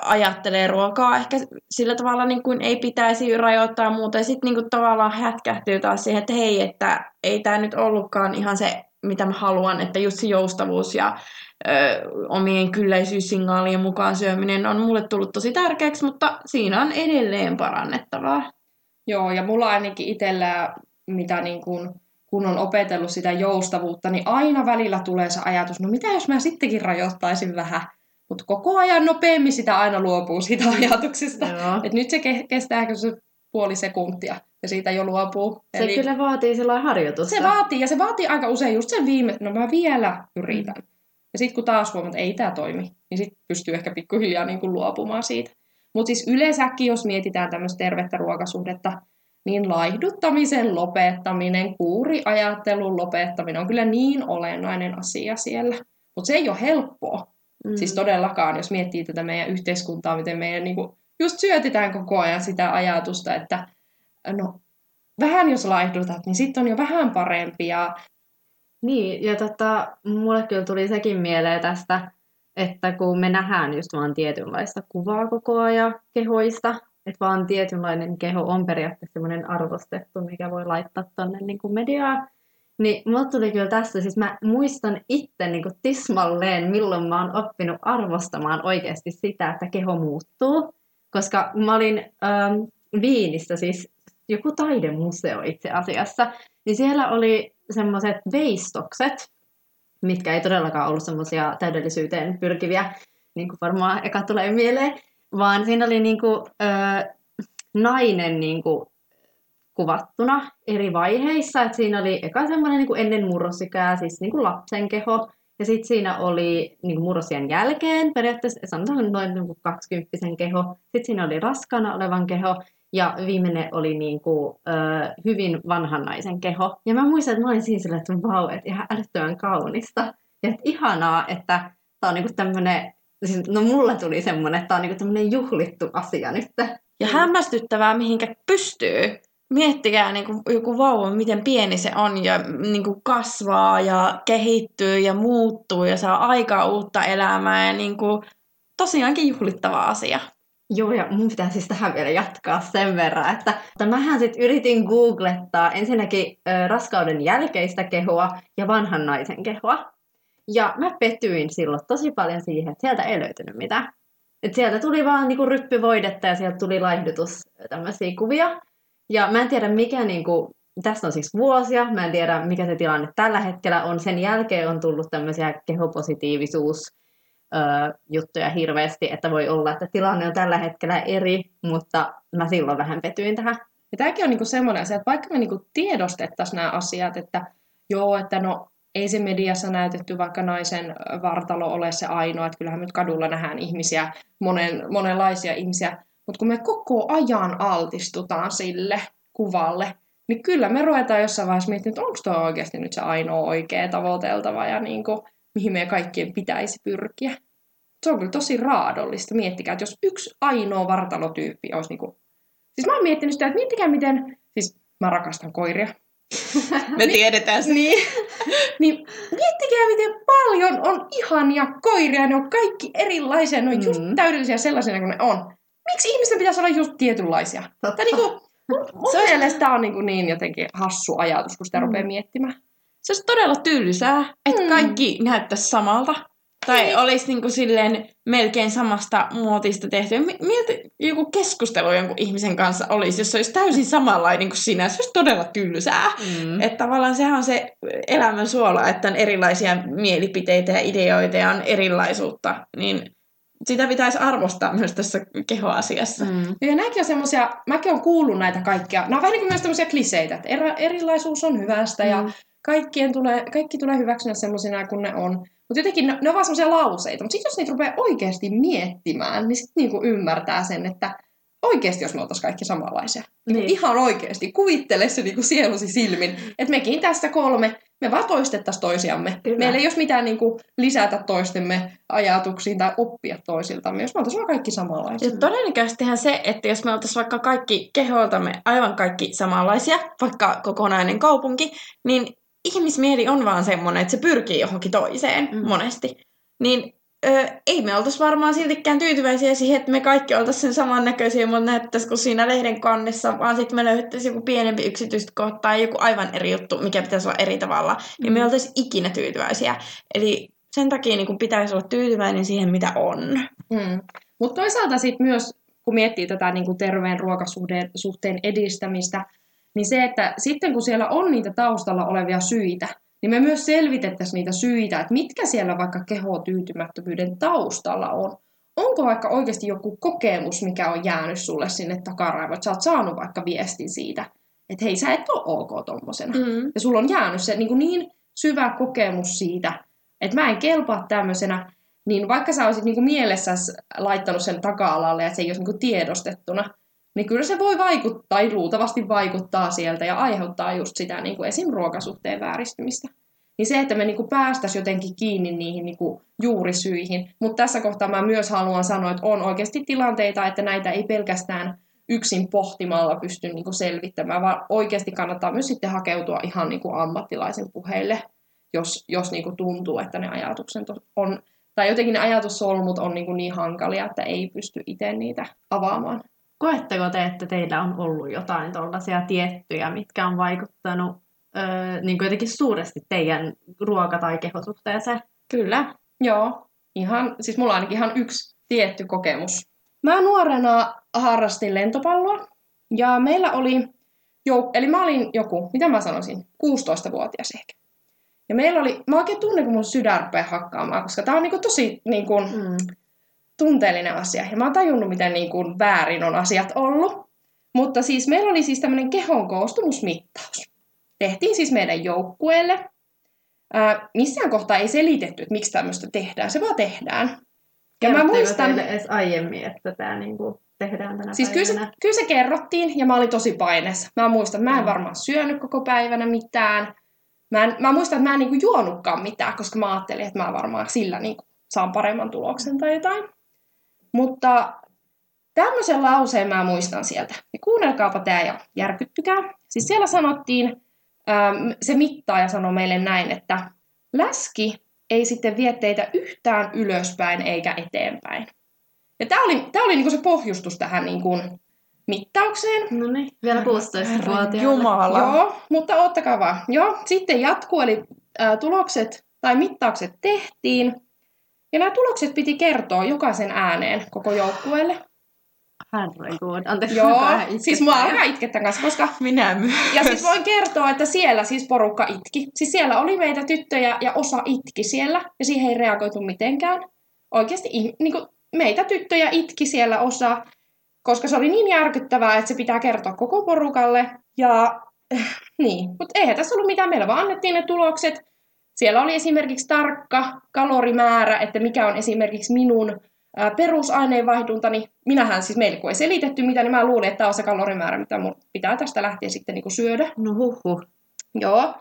ajattelee ruokaa ehkä sillä tavalla niin kuin ei pitäisi rajoittaa muuta. Ja sitten niin tavallaan hätkähtyy taas siihen, että hei, että ei tämä nyt ollutkaan ihan se mitä mä haluan, että just se joustavuus ja ö, omien kylläisyyssignaalien mukaan syöminen on mulle tullut tosi tärkeäksi, mutta siinä on edelleen parannettavaa. Joo, ja mulla ainakin itsellä, mitä niin kun, kun on opetellut sitä joustavuutta, niin aina välillä tulee se ajatus, no mitä jos mä sittenkin rajoittaisin vähän, mutta koko ajan nopeammin sitä aina luopuu siitä ajatuksesta. että nyt se kestää se puoli sekuntia ja siitä jo luopuu. Se Eli kyllä vaatii sellainen harjoitusta. Se vaatii, ja se vaatii aika usein just sen viime, no mä vielä yritän. Mm. Ja sitten kun taas huomaat, että ei tämä toimi, niin sitten pystyy ehkä pikkuhiljaa niin kuin luopumaan siitä. Mutta siis yleensäkin, jos mietitään tämmöistä tervettä ruokasuhdetta, niin laihduttamisen lopettaminen, kuuriajattelun lopettaminen on kyllä niin olennainen asia siellä. Mutta se ei ole helppoa. Mm. Siis todellakaan, jos miettii tätä meidän yhteiskuntaa, miten meidän niin kuin, just syötetään koko ajan sitä ajatusta, että no vähän jos laihdutat, niin sitten on jo vähän parempi. Ja... Niin, ja tota, mulle kyllä tuli sekin mieleen tästä, että kun me nähdään just vaan tietynlaista kuvaa koko ajan kehoista, Että vaan tietynlainen keho on periaatteessa semmoinen arvostettu, mikä voi laittaa tonne niin mediaan. Niin mulla tuli kyllä tässä, siis mä muistan itse niin kuin tismalleen, milloin mä oon oppinut arvostamaan oikeasti sitä, että keho muuttuu. Koska mä olin ähm, Viinissä, siis joku taidemuseo itse asiassa, niin siellä oli semmoiset veistokset, mitkä ei todellakaan ollut semmoisia täydellisyyteen pyrkiviä, niin kuin varmaan eka tulee mieleen, vaan siinä oli niin kuin, ö, nainen niin kuin, kuvattuna eri vaiheissa. Et siinä oli eka semmoinen niin kuin ennen murrosikää, siis niin kuin lapsen keho, ja sitten siinä oli niin kuin murrosien jälkeen, periaatteessa sanotaan noin niin kuin 20 keho. Sitten siinä oli raskaana olevan keho, ja viimeinen oli niin kuin, ö, hyvin vanhan naisen keho. Ja mä muistan, että mä olin siinä silleen, että vau, että ihan älyttömän kaunista. Ja että ihanaa, että tämä on niin tämmöinen, siis, no mulla tuli semmoinen, että tämä on niin tämmöinen juhlittu asia nyt. Ja hämmästyttävää, mihinkä pystyy. Miettikää niin kuin joku vauva, miten pieni se on ja niin kuin kasvaa ja kehittyy ja muuttuu ja saa aikaa uutta elämää ja niin kuin, tosiaankin juhlittava asia. Joo, ja mun pitää siis tähän vielä jatkaa sen verran, että, että mähän sitten yritin googlettaa ensinnäkin ö, raskauden jälkeistä kehoa ja vanhan naisen kehoa. Ja mä petyin silloin tosi paljon siihen, että sieltä ei löytynyt mitään. Et sieltä tuli vaan niinku ryppyvoidetta ja sieltä tuli laihdutus tämmöisiä kuvia. Ja mä en tiedä mikä niinku, tästä on siis vuosia, mä en tiedä mikä se tilanne tällä hetkellä on. Sen jälkeen on tullut tämmöisiä kehopositiivisuus juttuja hirveästi, että voi olla, että tilanne on tällä hetkellä eri, mutta mä silloin vähän petyin tähän. Ja tämäkin on niinku semmoinen asia, että vaikka me niinku tiedostettaisiin nämä asiat, että joo, että no ei se mediassa näytetty vaikka naisen vartalo ole se ainoa, että kyllähän nyt kadulla nähdään ihmisiä, monen, monenlaisia ihmisiä, mutta kun me koko ajan altistutaan sille kuvalle, niin kyllä me ruvetaan jossain vaiheessa miettimään, että onko tuo oikeasti nyt se ainoa oikea tavoiteltava ja niin kuin, mihin meidän kaikkien pitäisi pyrkiä. Se on kyllä tosi raadollista. Miettikää, että jos yksi ainoa vartalotyyppi olisi niin kuin... Siis mä oon miettinyt sitä, että miettikää miten... Siis mä rakastan koiria. (laughs) Me tiedetään se. Niin, niin miettikää, miten paljon on ihania koiria. Ne on kaikki erilaisia. Ne on just mm. täydellisiä sellaisena kuin ne on. Miksi ihmisten pitäisi olla just tietynlaisia? Totta. Niin kuin, (laughs) mun, mun se mielestä tämä on niin, kuin niin jotenkin hassu ajatus, kun sitä mm. rupeaa miettimään. Se olisi todella tylsää, että mm. kaikki näyttäisi samalta. Tai niin. olisi niin kuin silleen melkein samasta muotista tehty. Miltä joku keskustelu jonkun ihmisen kanssa olisi, jos se olisi täysin samanlainen kuin sinä? Se olisi todella tylsää. Mm. Että tavallaan sehän on se elämän suola, että on erilaisia mielipiteitä ja ideoita ja on erilaisuutta. Niin sitä pitäisi arvostaa myös tässä kehoasiassa. Mm. Ja nämäkin on semmoisia, mäkin olen kuullut näitä kaikkia. Nämä on vähän niin kuin myös tämmöisiä kliseitä, että erilaisuus on hyvästä mm. ja kaikkien tulee, kaikki tulee hyväksyä semmoisina kuin ne on. Mutta jotenkin ne, ne on vaan semmoisia lauseita. Mutta sitten jos niitä rupeaa oikeasti miettimään, niin sitten niinku ymmärtää sen, että oikeasti jos me oltaisiin kaikki samanlaisia. Niin. niin. Ihan oikeasti. Kuvittele se niinku sielusi silmin. Että mekin tästä kolme, me vaan toistettaisiin toisiamme. Kyllä. Meillä ei olisi mitään niinku lisätä toistemme ajatuksiin tai oppia toisiltamme, jos me oltaisiin kaikki samanlaisia. Ja todennäköisestihän se, että jos me oltaisiin vaikka kaikki keholtamme aivan kaikki samanlaisia, vaikka kokonainen kaupunki, niin ihmismieli on vaan semmoinen, että se pyrkii johonkin toiseen mm. monesti. Niin ö, ei me oltaisi varmaan siltikään tyytyväisiä siihen, että me kaikki oltaisiin sen samannäköisiä, mutta näyttäisi kuin siinä lehden kannessa, vaan sitten me löydettäisiin joku pienempi yksityiskohta tai joku aivan eri juttu, mikä pitäisi olla eri tavalla. Mm. Niin me oltaisiin ikinä tyytyväisiä. Eli sen takia niin pitäisi olla tyytyväinen siihen, mitä on. Mm. Mutta toisaalta sitten myös, kun miettii tätä niin kuin terveen ruokasuhteen edistämistä, niin se, että sitten kun siellä on niitä taustalla olevia syitä, niin me myös selvitettäisiin niitä syitä, että mitkä siellä vaikka kehotyytymättömyyden taustalla on. Onko vaikka oikeasti joku kokemus, mikä on jäänyt sulle sinne takaraivoon, että sä oot saanut vaikka viestin siitä, että hei, sä et ole ok tommosena. Mm. Ja sulla on jäänyt se niin, niin syvä kokemus siitä, että mä en kelpaa tämmöisenä, niin vaikka sä olisit niin mielessä laittanut sen taka-alalle ja se ei olisi niin tiedostettuna, niin kyllä se voi vaikuttaa, tai luultavasti vaikuttaa sieltä ja aiheuttaa just sitä niin kuin esim. ruokasuhteen vääristymistä. Niin se, että me niin kuin päästäisiin jotenkin kiinni niihin niin kuin juurisyihin. Mutta tässä kohtaa mä myös haluan sanoa, että on oikeasti tilanteita, että näitä ei pelkästään yksin pohtimalla pysty niin kuin selvittämään, vaan oikeasti kannattaa myös sitten hakeutua ihan niin kuin ammattilaisen puheille, jos, jos niin kuin tuntuu, että ne ajatukset on, tai jotenkin ne ajatussolmut on niin, kuin niin hankalia, että ei pysty itse niitä avaamaan. Koetteko te, että teillä on ollut jotain tuollaisia tiettyjä, mitkä on vaikuttanut öö, niin kuin jotenkin suuresti teidän ruoka- tai kehosuhteeseen? Kyllä. Joo, ihan, siis mulla on ainakin ihan yksi tietty kokemus. Mä nuorena harrastin lentopalloa ja meillä oli, jouk- eli mä olin joku, mitä mä sanoisin, 16-vuotias ehkä. Ja meillä oli, mä oikein tunnen, kun mun sydän rupeaa hakkaamaan, koska tää on niinku tosi niinku, Mm. Tunteellinen asia. Ja mä oon tajunnut, miten niin kuin väärin on asiat ollut. Mutta siis meillä oli siis tämmöinen kehon koostumusmittaus. Tehtiin siis meidän joukkueelle. Ää, missään kohtaa ei selitetty, että miksi tämmöistä tehdään. Se vaan tehdään. Ja mä muistan, edes aiemmin, että tämä niinku tehdään tänä siis kyllä se, päivänä? kyllä se kerrottiin ja mä olin tosi paineessa. Mä muistan, mä en Mm. varmaan syönyt koko päivänä mitään. Mä, en, mä muistan, että mä en niinku juonutkaan mitään, koska mä ajattelin, että mä varmaan sillä niinku saan paremman tuloksen tai jotain. Mutta tämmöisen lauseen mä muistan sieltä. Ja kuunnelkaapa tämä ja järkyttykää. Siis siellä sanottiin, ähm, se mittaaja sanoi meille näin, että läski ei sitten vie teitä yhtään ylöspäin eikä eteenpäin. Ja tämä oli, tää oli niinku se pohjustus tähän niinku mittaukseen. No niin, vielä 16-vuotiaana. Jumala. Joo, mutta ottakaa vaan. Joo, sitten jatkuu, eli ää, tulokset tai mittaukset tehtiin. Ja nämä tulokset piti kertoa jokaisen ääneen koko joukkueelle. Herregud, anteeksi. Joo, siis mua alkaa itkettää kanssa, koska... Minä myös. Ja siis voin kertoa, että siellä siis porukka itki. Siis siellä oli meitä tyttöjä ja osa itki siellä, ja siihen ei reagoitu mitenkään. Oikeasti niin kuin, meitä tyttöjä itki siellä osa, koska se oli niin järkyttävää, että se pitää kertoa koko porukalle. Ja niin, mutta eihän tässä ollut mitään. Meillä vaan annettiin ne tulokset. Siellä oli esimerkiksi tarkka kalorimäärä, että mikä on esimerkiksi minun perusaineenvaihduntani. Minähän siis meille kun ei selitetty mitä, niin mä luulin, että tämä on se kalorimäärä, mitä mun pitää tästä lähteä sitten niin kuin syödä. No huhhuh. Joo.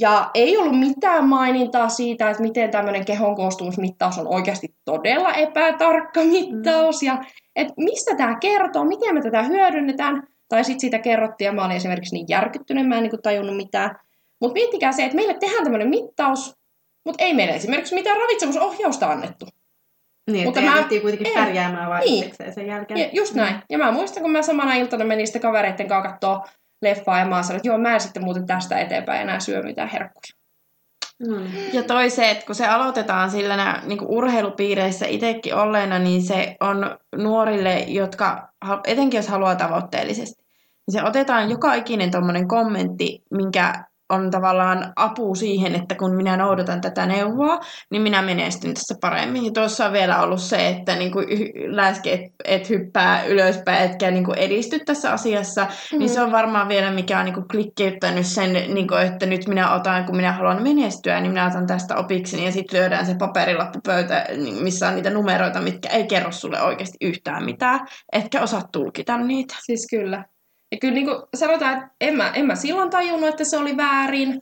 Ja ei ollut mitään mainintaa siitä, että miten tämmöinen kehon koostumusmittaus on oikeasti todella epätarkka mittaus. Mm. Ja että mistä tämä kertoo, miten me tätä hyödynnetään. Tai sitten siitä kerrottiin ja mä olin esimerkiksi niin järkyttynyt, mä en niin tajunnut mitään. Mutta miettikää se, että meille tehdään tämmöinen mittaus, mutta ei meille esimerkiksi mitään ravitsemusohjausta annettu. Niin, Mutta mutta mä- kuitenkin ei. pärjäämään vai Niin. sen jälkeen. Ja just näin. Ja mä muistan, kun mä samana iltana menin sitten kavereitten kanssa katsoa leffaa ja mä sanoin, että joo, mä en sitten muuten tästä eteenpäin enää syö mitään herkkuja. No niin. Ja toi se, että kun se aloitetaan sillä nää, niin urheilupiireissä itsekin olleena, niin se on nuorille, jotka, etenkin jos haluaa tavoitteellisesti, niin se otetaan joka ikinen tuommoinen kommentti, minkä on tavallaan apu siihen, että kun minä noudatan tätä neuvoa, niin minä menestyn tässä paremmin. Ja tuossa on vielä ollut se, että niin kuin läski, et, et hyppää ylöspäin, etkä niin kuin edisty tässä asiassa, mm-hmm. niin se on varmaan vielä mikä on niin kuin klikkeyttänyt sen, niin kuin, että nyt minä otan, kun minä haluan menestyä, niin minä otan tästä opiksi, ja sitten lyödään se paperilappu pöytä, niin missä on niitä numeroita, mitkä ei kerro sulle oikeasti yhtään mitään, etkä osaa tulkita niitä. Siis kyllä. Ja kyllä niin kuin sanotaan, että en mä, en mä silloin tajunnut, että se oli väärin.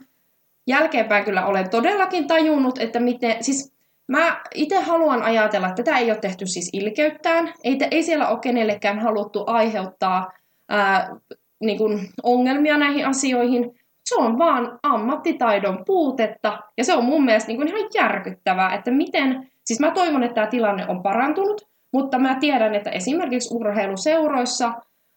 Jälkeenpäin kyllä olen todellakin tajunnut, että miten... Siis mä itse haluan ajatella, että tätä ei ole tehty siis ilkeyttään. Ei, ei siellä ole kenellekään haluttu aiheuttaa ää, niin kuin ongelmia näihin asioihin. Se on vaan ammattitaidon puutetta. Ja se on mun mielestä niin kuin ihan järkyttävää, että miten... Siis mä toivon, että tämä tilanne on parantunut, mutta mä tiedän, että esimerkiksi urheiluseuroissa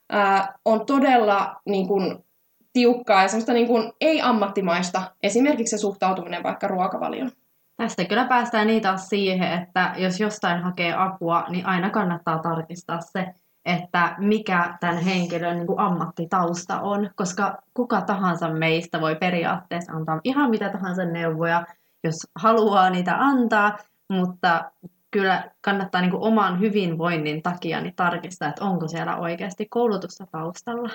ää, on todella niin kuin, tiukkaa ja semmoista niin kuin, ei-ammattimaista, esimerkiksi se suhtautuminen vaikka ruokavalioon. Tästä kyllä päästään niin taas siihen, että jos jostain hakee apua, niin aina kannattaa tarkistaa se, että mikä tämän henkilön niin kuin ammattitausta on, koska kuka tahansa meistä voi periaatteessa antaa ihan mitä tahansa neuvoja, jos haluaa niitä antaa, mutta kyllä kannattaa niin kuin oman hyvinvoinnin takia niin tarkistaa, että onko siellä oikeasti koulutusta taustalla.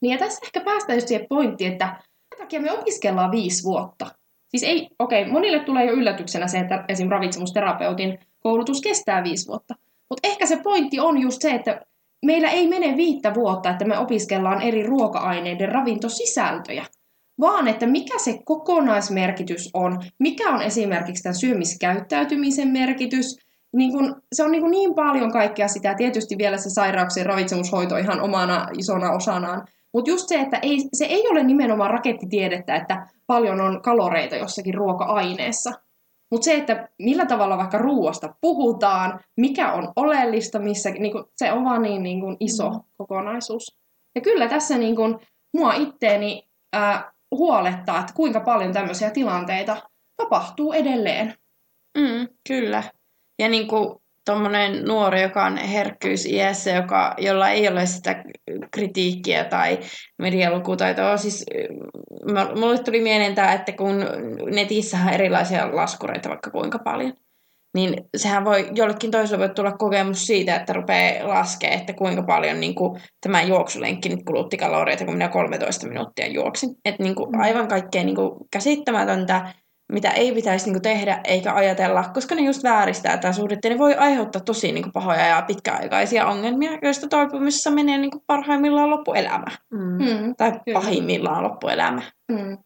Niin ja tässä ehkä päästään just siihen pointtiin, että takia me opiskellaan viisi vuotta. Siis ei, okei, okay, monille tulee jo yllätyksenä se, että esim. ravitsemusterapeutin koulutus kestää viisi vuotta. Mutta ehkä se pointti on just se, että meillä ei mene viittä vuotta, että me opiskellaan eri ruoka-aineiden ravintosisältöjä, vaan että mikä se kokonaismerkitys on, mikä on esimerkiksi tämän syömiskäyttäytymisen merkitys, niin kun, se on niin, kuin niin paljon kaikkea sitä, tietysti vielä se sairauksien ravitsemushoito ihan omana isona osanaan, mutta just se, että ei, se ei ole nimenomaan rakettitiedettä, että paljon on kaloreita jossakin ruoka-aineessa, Mutta se, että millä tavalla vaikka ruoasta puhutaan, mikä on oleellista, missä, niin kuin, se on vaan niin, niin kuin iso mm. kokonaisuus. Ja kyllä tässä niin kuin, mua itteeni ää, huolettaa, että kuinka paljon tämmöisiä tilanteita tapahtuu edelleen. Mm, kyllä. Ja niin kuin tuommoinen nuori, joka on herkkyysiässä, joka, jolla ei ole sitä kritiikkiä tai medialukutaitoa. Siis mulle tuli mieleen tämä, että kun netissä on erilaisia laskureita vaikka kuinka paljon, niin sehän voi, jollekin toiselle voi tulla kokemus siitä, että rupeaa laskemaan, että kuinka paljon niin kuin, tämä juoksulenkki nyt kulutti kaloreita, kun minä 13 minuuttia juoksin. Että niin kuin, aivan kaikkein niin kuin, käsittämätöntä mitä ei pitäisi niinku tehdä eikä ajatella, koska ne just vääristää tämä suhdetta. Ne voi aiheuttaa tosi niinku pahoja ja pitkäaikaisia ongelmia, joista toipumisessa menee niinku parhaimmillaan loppuelämä. Mm. mm. Tai Kyllä. pahimmillaan loppuelämä. Mm.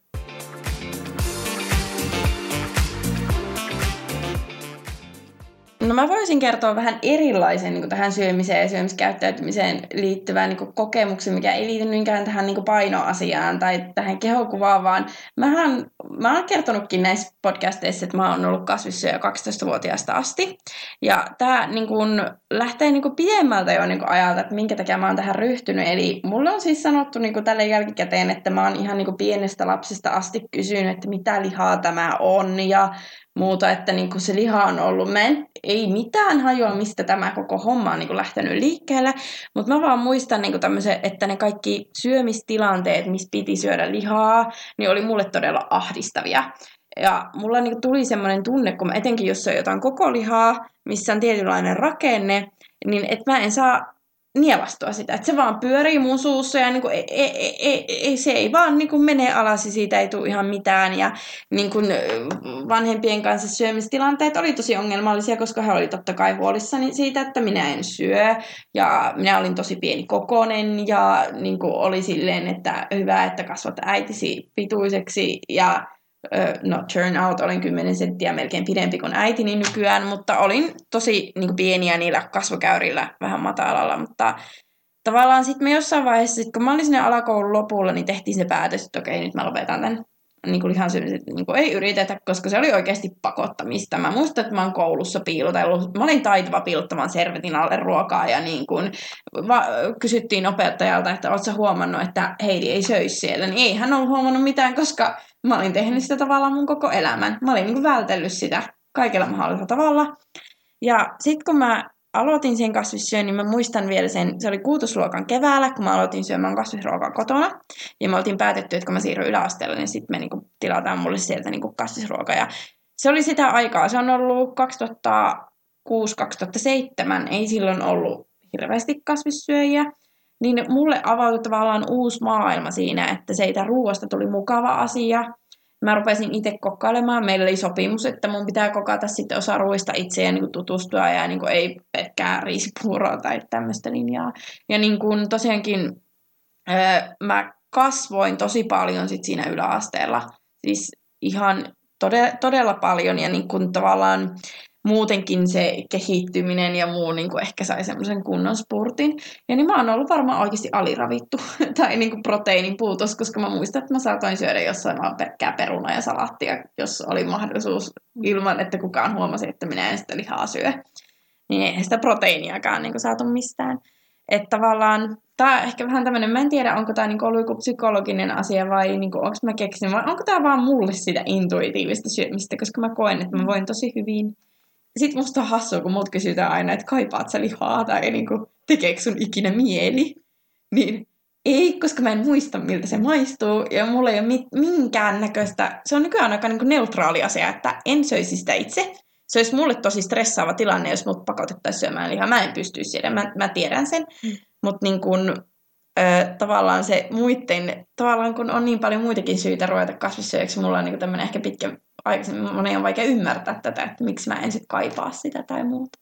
No mä voisin kertoa vähän erilaisen niin tähän syömiseen ja syömiskäyttäytymiseen liittyvän niin kokemuksen, mikä ei liity niinkään tähän niin painoasiaan tai tähän kehokuvaan, vaan mähän, mä oon kertonutkin näissä podcasteissa, että mä oon ollut kasvissyöjä 12-vuotiaasta asti. Ja tämä niin kuin, lähtee niin kuin pidemmältä jo niin kuin ajalta, että minkä takia mä oon tähän ryhtynyt. Eli mulle on siis sanottu niin kuin tälle jälkikäteen, että mä oon ihan niin kuin pienestä lapsesta asti kysynyt, että mitä lihaa tämä on ja muuta, että niin kuin se liha on ollut, mä en, ei mitään hajua, mistä tämä koko homma on niin kuin lähtenyt liikkeelle, mutta mä vaan muistan niin kuin tämmöisen, että ne kaikki syömistilanteet, missä piti syödä lihaa, niin oli mulle todella ahdistavia. Ja mulla niin tuli semmoinen tunne, kun mä etenkin jos on jotain koko lihaa, missä on tietynlainen rakenne, niin että mä en saa nielastua sitä. Että se vaan pyörii mun suussa ja niin kuin, ei, ei, ei, ei, se ei vaan niin kuin mene alas ja siitä ei tule ihan mitään. Ja niin kuin vanhempien kanssa syömistilanteet oli tosi ongelmallisia, koska he oli totta kai huolissani siitä, että minä en syö. Ja minä olin tosi pieni kokonen ja niin kuin oli silleen, että hyvä, että kasvat äitisi pituiseksi. Ja no turn out, olen 10 senttiä melkein pidempi kuin äitini nykyään, mutta olin tosi niin kuin pieniä niillä kasvokäyrillä vähän matalalla, mutta tavallaan sitten me jossain vaiheessa, sit kun mä olin sinne alakoulun lopulla, niin tehtiin se päätös, että okei, nyt mä lopetan tämän niin kuin lihansyömisen, niin kuin ei yritetä, koska se oli oikeasti pakottamista. Mä muistan, että mä oon koulussa piilotellut. Mä olin taitava piilottamaan servetin alle ruokaa ja niin kuin, va- kysyttiin opettajalta, että ootko huomannut, että Heidi ei söisi siellä. Niin ei hän ollut huomannut mitään, koska mä olin tehnyt sitä tavallaan mun koko elämän. Mä olin niin kuin vältellyt sitä kaikilla mahdollisella tavalla. Ja sitten kun mä aloitin sen kasvissyön, niin mä muistan vielä sen, se oli kuutosluokan keväällä, kun mä aloitin syömään kasvisruokaa kotona. Ja me oltiin päätetty, että kun mä siirryn yläasteelle, niin sitten me niinku tilataan mulle sieltä niinku kasvisruokaa. Ja se oli sitä aikaa, se on ollut 2006-2007, ei silloin ollut hirveästi kasvissyöjiä. Niin mulle avautui tavallaan uusi maailma siinä, että seitä ruoasta tuli mukava asia – mä rupesin itse kokkailemaan. Meillä oli sopimus, että mun pitää kokata sitten osa ruoista itse ja niin kuin tutustua ja niin kuin ei pelkkää riisipuuroa tai tämmöistä linjaa. Ja niin kuin tosiaankin mä kasvoin tosi paljon sit siinä yläasteella. Siis ihan todella, todella paljon ja niin kuin tavallaan muutenkin se kehittyminen ja muu niin kuin ehkä sai semmoisen kunnon spurtin. Ja niin mä oon ollut varmaan oikeasti aliravittu (laughs) tai niin kuin proteiinin puutos, koska mä muistan, että mä saatoin syödä jossain vaan pelkkää peruna ja salaattia, jos oli mahdollisuus ilman, että kukaan huomasi, että minä en sitä lihaa syö. Niin ei sitä proteiiniakaan niin kuin saatu mistään. Että tavallaan tämä ehkä vähän tämmöinen, mä en tiedä, onko tämä niinku ollut joku psykologinen asia vai niinku, onko mä keksin, vai onko tämä vaan mulle sitä intuitiivista syömistä, koska mä koen, että mä voin tosi hyvin sitten musta on hassua, kun mut kysytään aina, että kaipaat sä lihaa tai niin kuin, tekeekö sun ikinä mieli. Niin ei, koska mä en muista, miltä se maistuu. Ja mulla ei ole mit- minkään näköistä, se on nykyään aika niin kuin neutraali asia, että en söisi sitä itse. Se olisi mulle tosi stressaava tilanne, jos mut pakotettaisiin syömään lihaa. Mä en pystyisi siellä, mä, mä tiedän sen. Mm. Mutta niin kun, ö, tavallaan se muiden, tavallaan kun on niin paljon muitakin syitä ruveta kasvissyöjäksi, mulla on niin tämmöinen ehkä pitkä aikaisemmin monen on vaikea ymmärtää tätä, että miksi mä en sitten kaipaa sitä tai muuta.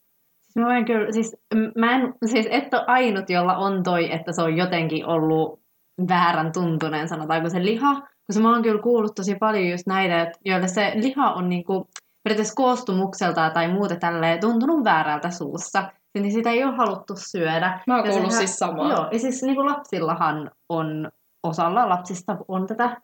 Mä en kyllä, siis, mä en, siis et ole ainut, jolla on toi, että se on jotenkin ollut väärän tuntuneen, sanotaanko se liha. Koska mä oon kyllä kuullut tosi paljon just näitä, joille se liha on niinku periaatteessa koostumukselta tai muuta tälleen tuntunut väärältä suussa. Niin sitä ei ole haluttu syödä. Mä oon kuullut sehän, siis samaa. Joo, ja siis niin kuin lapsillahan on, osalla lapsista on tätä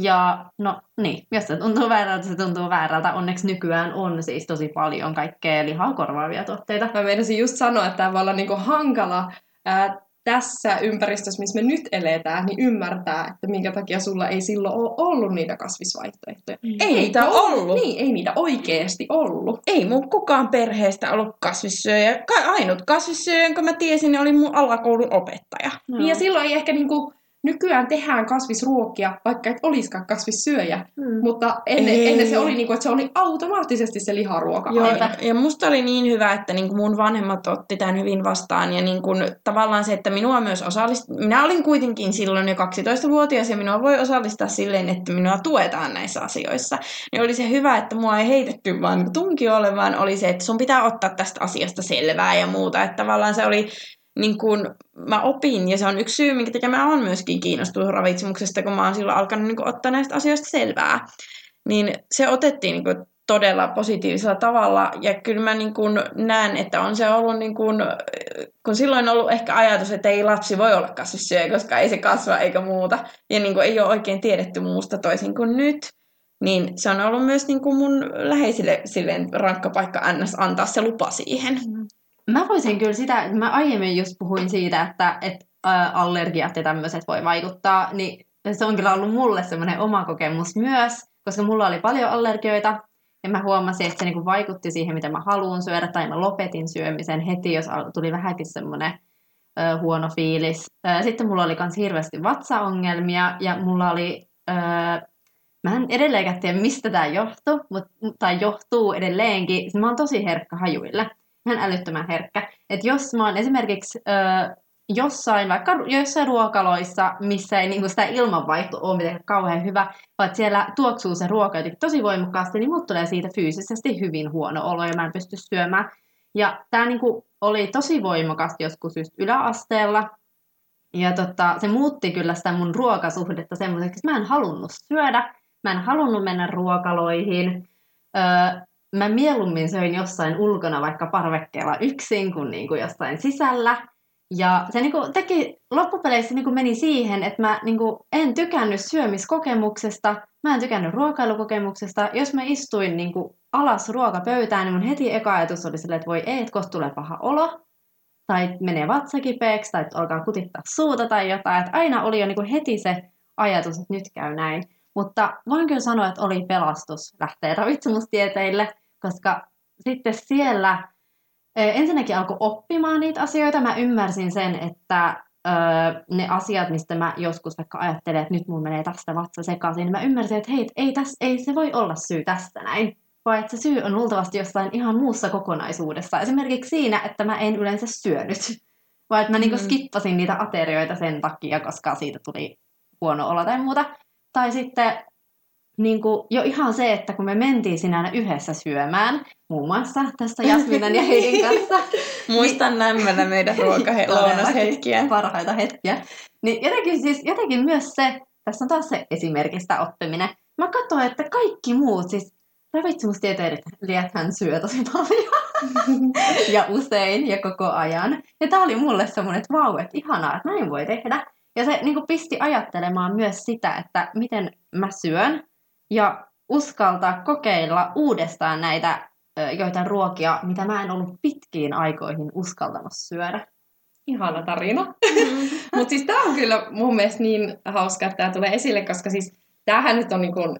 Ja no niin, jos se tuntuu väärältä, se tuntuu väärältä. Onneksi nykyään on siis tosi paljon kaikkea lihaa korvaavia tuotteita. Mä meinasin just sanoa, että tämä voi olla niinku hankala ää, tässä ympäristössä, missä me nyt eletään, niin ymmärtää, että minkä takia sulla ei silloin ole ollut niitä kasvisvaihtoehtoja. Ei niitä ollut. Niin, ei niitä oikeasti ollut. Ei mun kukaan perheestä ollut kasvissyöjä. Ka- ainut kasvissyöjä, jonka mä tiesin, oli mun alakoulun opettaja. No. Niin ja silloin ei ehkä niinku, nykyään tehdään kasvisruokia, vaikka et olisikaan kasvissyöjä. Mm. Mutta ennen, Ei. ennen se oli niinku, että se oli automaattisesti se liharuoka. Joo, aina. ja, ja musta oli niin hyvä, että niin kuin mun vanhemmat otti tämän hyvin vastaan. Ja niin kuin, tavallaan se, että minua myös osallistaa. Minä olin kuitenkin silloin jo 12-vuotias ja minua voi osallistaa silleen, että minua tuetaan näissä asioissa. Niin oli se hyvä, että mua ei heitetty vaan niin tunkiolle, vaan oli se, että sun pitää ottaa tästä asiasta selvää ja muuta. Että tavallaan se oli niin kuin mä opin, ja se on yksi syy, minkä takia mä oon myöskin kiinnostunut ravitsemuksesta, kun mä oon silloin alkanut niin ottaa näistä asioista selvää. Niin se otettiin niin todella positiivisella tavalla, ja kyllä mä niin näen, että on se ollut, niin kuin, kun silloin on ollut ehkä ajatus, että ei lapsi voi olla kasvissyöjä, koska ei se kasva eikä muuta, ja niin ei ole oikein tiedetty muusta toisin kuin nyt, niin se on ollut myös niin kuin mun läheisille silleen rankka paikka NS antaa se lupa siihen. Mä voisin kyllä sitä, mä aiemmin just puhuin siitä, että, että allergiat ja tämmöiset voi vaikuttaa, niin se on kyllä ollut mulle semmoinen oma kokemus myös, koska mulla oli paljon allergioita, ja mä huomasin, että se niinku vaikutti siihen, mitä mä haluan syödä, tai mä lopetin syömisen heti, jos tuli vähänkin semmoinen huono fiilis. Sitten mulla oli myös hirveästi vatsaongelmia, ja mulla oli, mä en edelleenkään tiedä, mistä tämä johtuu, tai johtuu edelleenkin, mä oon tosi herkkä hajuille ihan älyttömän herkkä. Et jos mä oon esimerkiksi ö, jossain, vaikka jossain ruokaloissa, missä ei niinku sitä ilmanvaihto ole mitenkään kauhean hyvä, vaan siellä tuoksuu se ruoka jotenkin tosi voimakkaasti, niin mut tulee siitä fyysisesti hyvin huono olo ja mä en pysty syömään. Ja tämä niinku oli tosi voimakas joskus just yläasteella. Ja tota, se muutti kyllä sitä mun ruokasuhdetta semmoiseksi, että mä en halunnut syödä, mä en halunnut mennä ruokaloihin. Öö, mä mieluummin söin jossain ulkona vaikka parvekkeella yksin kuin, niin kuin jossain sisällä. Ja se niin kuin teki, loppupeleissä niin kuin meni siihen, että mä niin kuin en tykännyt syömiskokemuksesta, mä en tykännyt ruokailukokemuksesta. Jos mä istuin niin kuin alas ruokapöytään, niin mun heti eka ajatus oli silleen, että voi ei, että kohta tulee paha olo. Tai menee vatsakipeeksi, tai alkaa kutittaa suuta tai jotain. Että aina oli jo niin kuin heti se ajatus, että nyt käy näin. Mutta voin kyllä sanoa, että oli pelastus lähteä ravitsemustieteille, koska sitten siellä ensinnäkin alkoi oppimaan niitä asioita. Mä ymmärsin sen, että ne asiat, mistä mä joskus vaikka ajattelen, että nyt mun menee tästä vatsa sekaisin, niin mä ymmärsin, että hei, ei, täs, ei se voi olla syy tästä näin. Vaan että se syy on luultavasti jossain ihan muussa kokonaisuudessa. Esimerkiksi siinä, että mä en yleensä syönyt. Vaan että mä niinku Mm. skippasin niitä aterioita sen takia, koska siitä tuli huono olo tai muuta. Tai sitten niin kuin jo ihan se, että kun me mentiin sinä yhdessä syömään, muun muassa tässä Jasminan ja Heidin (laughs) kanssa, Muistan lämmöllä meidän ruokalounashetkiä. (laughs) (laughs) parhaita hetkiä, niin jotenkin, siis, jotenkin myös se, tässä on taas se esimerkistä oppiminen. Mä katsoin, että kaikki muut, siis ravitsemustieteilijät hän syö tosi paljon ja usein ja koko ajan. Ja tää oli mulle semmoinen, että vau, että ihanaa, että näin voi tehdä. Ja se niin kuin pisti ajattelemaan myös sitä, että miten mä syön ja uskaltaa kokeilla uudestaan näitä joitain ruokia, mitä mä en ollut pitkiin aikoihin uskaltanut syödä. Ihana tarina. (laughs) Mutta siis tämä on kyllä mun mielestä niin hauska, että tämä tulee esille, koska siis tämähän nyt on niinku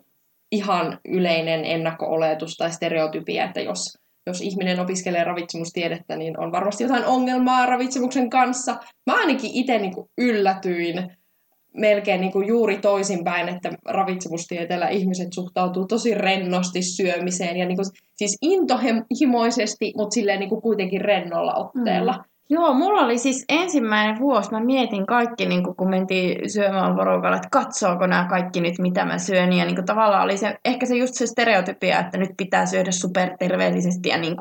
ihan yleinen ennakko-oletus tai stereotypia, että jos, jos ihminen opiskelee ravitsemustiedettä, niin on varmasti jotain ongelmaa ravitsemuksen kanssa. Mä ainakin itse niinku yllätyin melkein niinku juuri toisinpäin, että ravitsemustieteellä ihmiset suhtautuu tosi rennosti syömiseen ja niinku, siis intohimoisesti, mutta silleen niinku kuitenkin rennolla otteella. Mm. Joo, mulla oli siis ensimmäinen vuosi, mä mietin kaikki, niin kun mentiin syömään porukalla, että katsoako nämä kaikki nyt, mitä mä syön. Ja niin tavallaan oli se, ehkä se just se stereotypia, että nyt pitää syödä superterveellisesti ja niin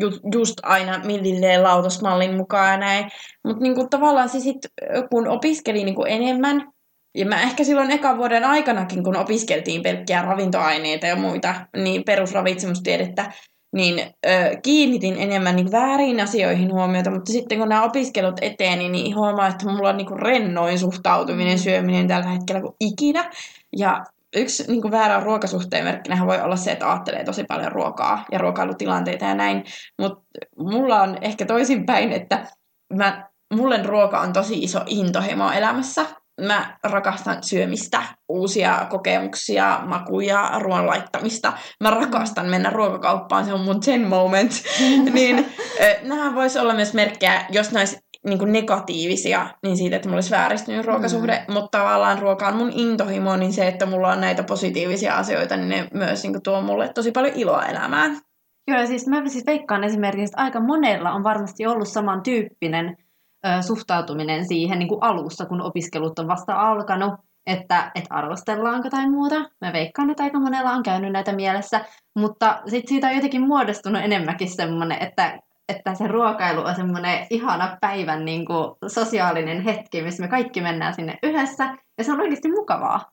just, just aina millilleen lautasmallin mukaan ja näin. Mutta niin tavallaan se sitten, kun opiskeli niin enemmän, ja mä ehkä silloin ekan vuoden aikanakin, kun opiskeltiin pelkkiä ravintoaineita ja muita, niin perusravitsemustiedettä, niin ö, kiinnitin enemmän niin väärin asioihin huomiota, mutta sitten kun nämä opiskelut eteeni, niin huomaa, että mulla on niin rennoin suhtautuminen syöminen tällä hetkellä kuin ikinä. Ja yksi niin kuin väärä ruokasuhteen merkkinähän voi olla se, että ajattelee tosi paljon ruokaa ja ruokailutilanteita ja näin. Mutta mulla on ehkä toisinpäin, että mä, mulle ruoka on tosi iso intohimo elämässä. Mä rakastan syömistä, uusia kokemuksia, makuja, ruoan laittamista. Mä rakastan mennä ruokakauppaan, se on mun zen moment. (laughs) niin nämä voisi olla myös merkkejä, jos näis niin kuin negatiivisia, niin siitä, että mulla olisi vääristynyt ruokasuhde, mm. mutta tavallaan ruoka on mun intohimo, niin se, että mulla on näitä positiivisia asioita, niin ne myös niin kuin tuo mulle tosi paljon iloa elämään. Joo, ja siis mä siis veikkaan esimerkiksi, että aika monella on varmasti ollut samantyyppinen suhtautuminen siihen niin kuin alussa, kun opiskelut on vasta alkanut, että, että arvostellaanko tai muuta. Mä veikkaan, että aika monella on käynyt näitä mielessä, mutta sitten siitä on jotenkin muodostunut enemmänkin semmoinen, että että se ruokailu on semmoinen ihana päivän niin kuin, sosiaalinen hetki, missä me kaikki mennään sinne yhdessä, ja se on oikeasti mukavaa.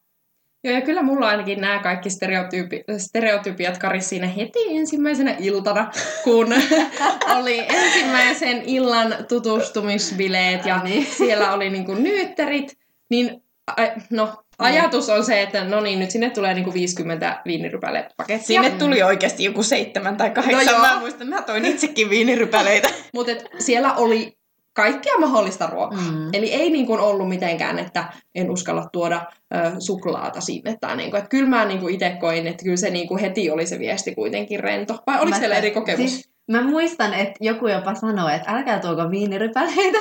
Joo, ja kyllä mulla ainakin nämä kaikki stereotyypi, stereotypiat karis siinä heti ensimmäisenä iltana, kun (laughs) oli ensimmäisen illan tutustumisbileet ja niin. siellä oli niinku nyytterit, niin no, Ajatus on se, että no niin, nyt sinne tulee niinku 50 viinirypälepakettia. Sinne tuli oikeasti joku seitsemän tai kahdeksan. No mä muistan, mä toin itsekin viinirypäleitä. Mutta siellä oli kaikkea mahdollista ruokaa. Mm. Eli ei niin kuin ollut mitenkään, että en uskalla tuoda ö, suklaata sinne. Tai niin kuin, että kyllä mä niin kuin itse koin, että kyllä se niin kuin heti oli se viesti kuitenkin rento. Vai oliko teillä eri kokemus? Siis, mä muistan, että joku jopa sanoi, että älkää tuoko viinirypäleitä.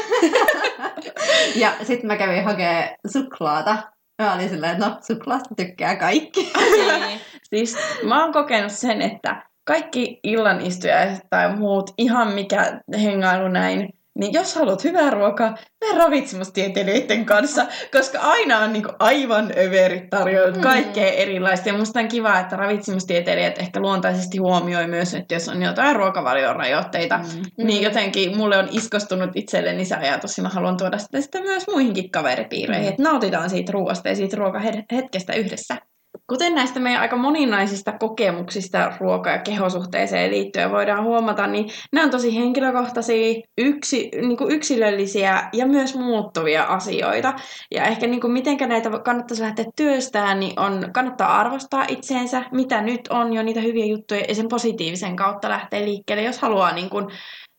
(laughs) ja sitten mä kävin hakemaan suklaata. Mä olin silleen, että no, suklaasta tykkää kaikki. Niin. (laughs) siis mä oon kokenut sen, että kaikki illanistujaiset tai muut, ihan mikä hengailu näin, niin jos haluat hyvää ruokaa, mene ravitsemustieteilijöiden kanssa, koska aina on niinku aivan överit tarjoilut mm. kaikkea erilaista. Ja musta on kiva, että ravitsemustieteilijät ehkä luontaisesti huomioi myös, että jos on jotain ruokavalion rajoitteita, mm. niin jotenkin mulle on iskostunut itselleni se ajatus, ja mä haluan tuoda sitä, sitä myös muihinkin kaveripiireihin, mm. että nautitaan siitä ruoasta ja siitä ruokahetkestä yhdessä. Kuten näistä meidän aika moninaisista kokemuksista ruoka- ja kehosuhteeseen liittyen voidaan huomata, niin nämä on tosi henkilökohtaisia, yksi, niin kuin yksilöllisiä ja myös muuttuvia asioita. Ja ehkä niin kuin mitenkä näitä kannattaisi lähteä työstämään, niin on, kannattaa arvostaa itseensä, mitä nyt on jo niitä hyviä juttuja ja sen positiivisen kautta lähteä liikkeelle, jos haluaa niin kuin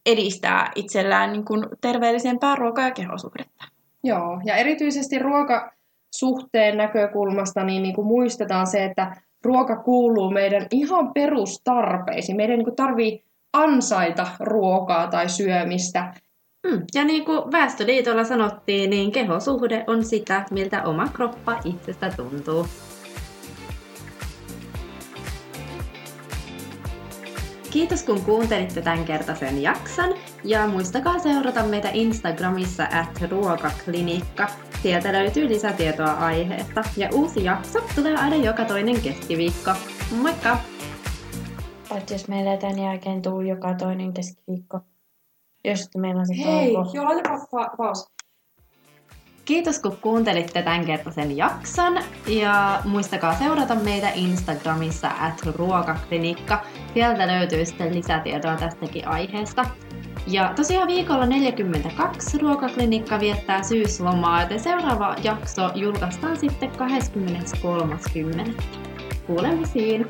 edistää itsellään niin kuin terveellisempää ruoka- ja kehosuhdetta. Joo, ja erityisesti ruoka suhteen näkökulmasta niin, niin kuin muistetaan se, että ruoka kuuluu meidän ihan perustarpeisiin. Meidän niin tarvii ansaita ruokaa tai syömistä. Mm. Ja niin kuin Väestöliitolla sanottiin, niin kehosuhde on sitä, miltä oma kroppa itsestä tuntuu. Kiitos kun kuuntelitte tämän kertaisen jakson ja muistakaa seurata meitä Instagramissa at ruokaklinikka. Sieltä löytyy lisätietoa aiheesta ja uusi jakso tulee aina joka toinen keskiviikko. Moikka! Paitsi jos meillä ei tämän jälkeen tuu joka toinen keskiviikko. Jos meillä on se Hei, joo, laitapa pa- paus. Kiitos kun kuuntelitte tämän kertaisen jakson ja muistakaa seurata meitä Instagramissa at ruokaklinikka. Sieltä löytyy sitten lisätietoa tästäkin aiheesta. Ja tosiaan viikolla 42 ruokaklinikka viettää syyslomaa, joten seuraava jakso julkaistaan sitten 23.10. Kuulemisiin!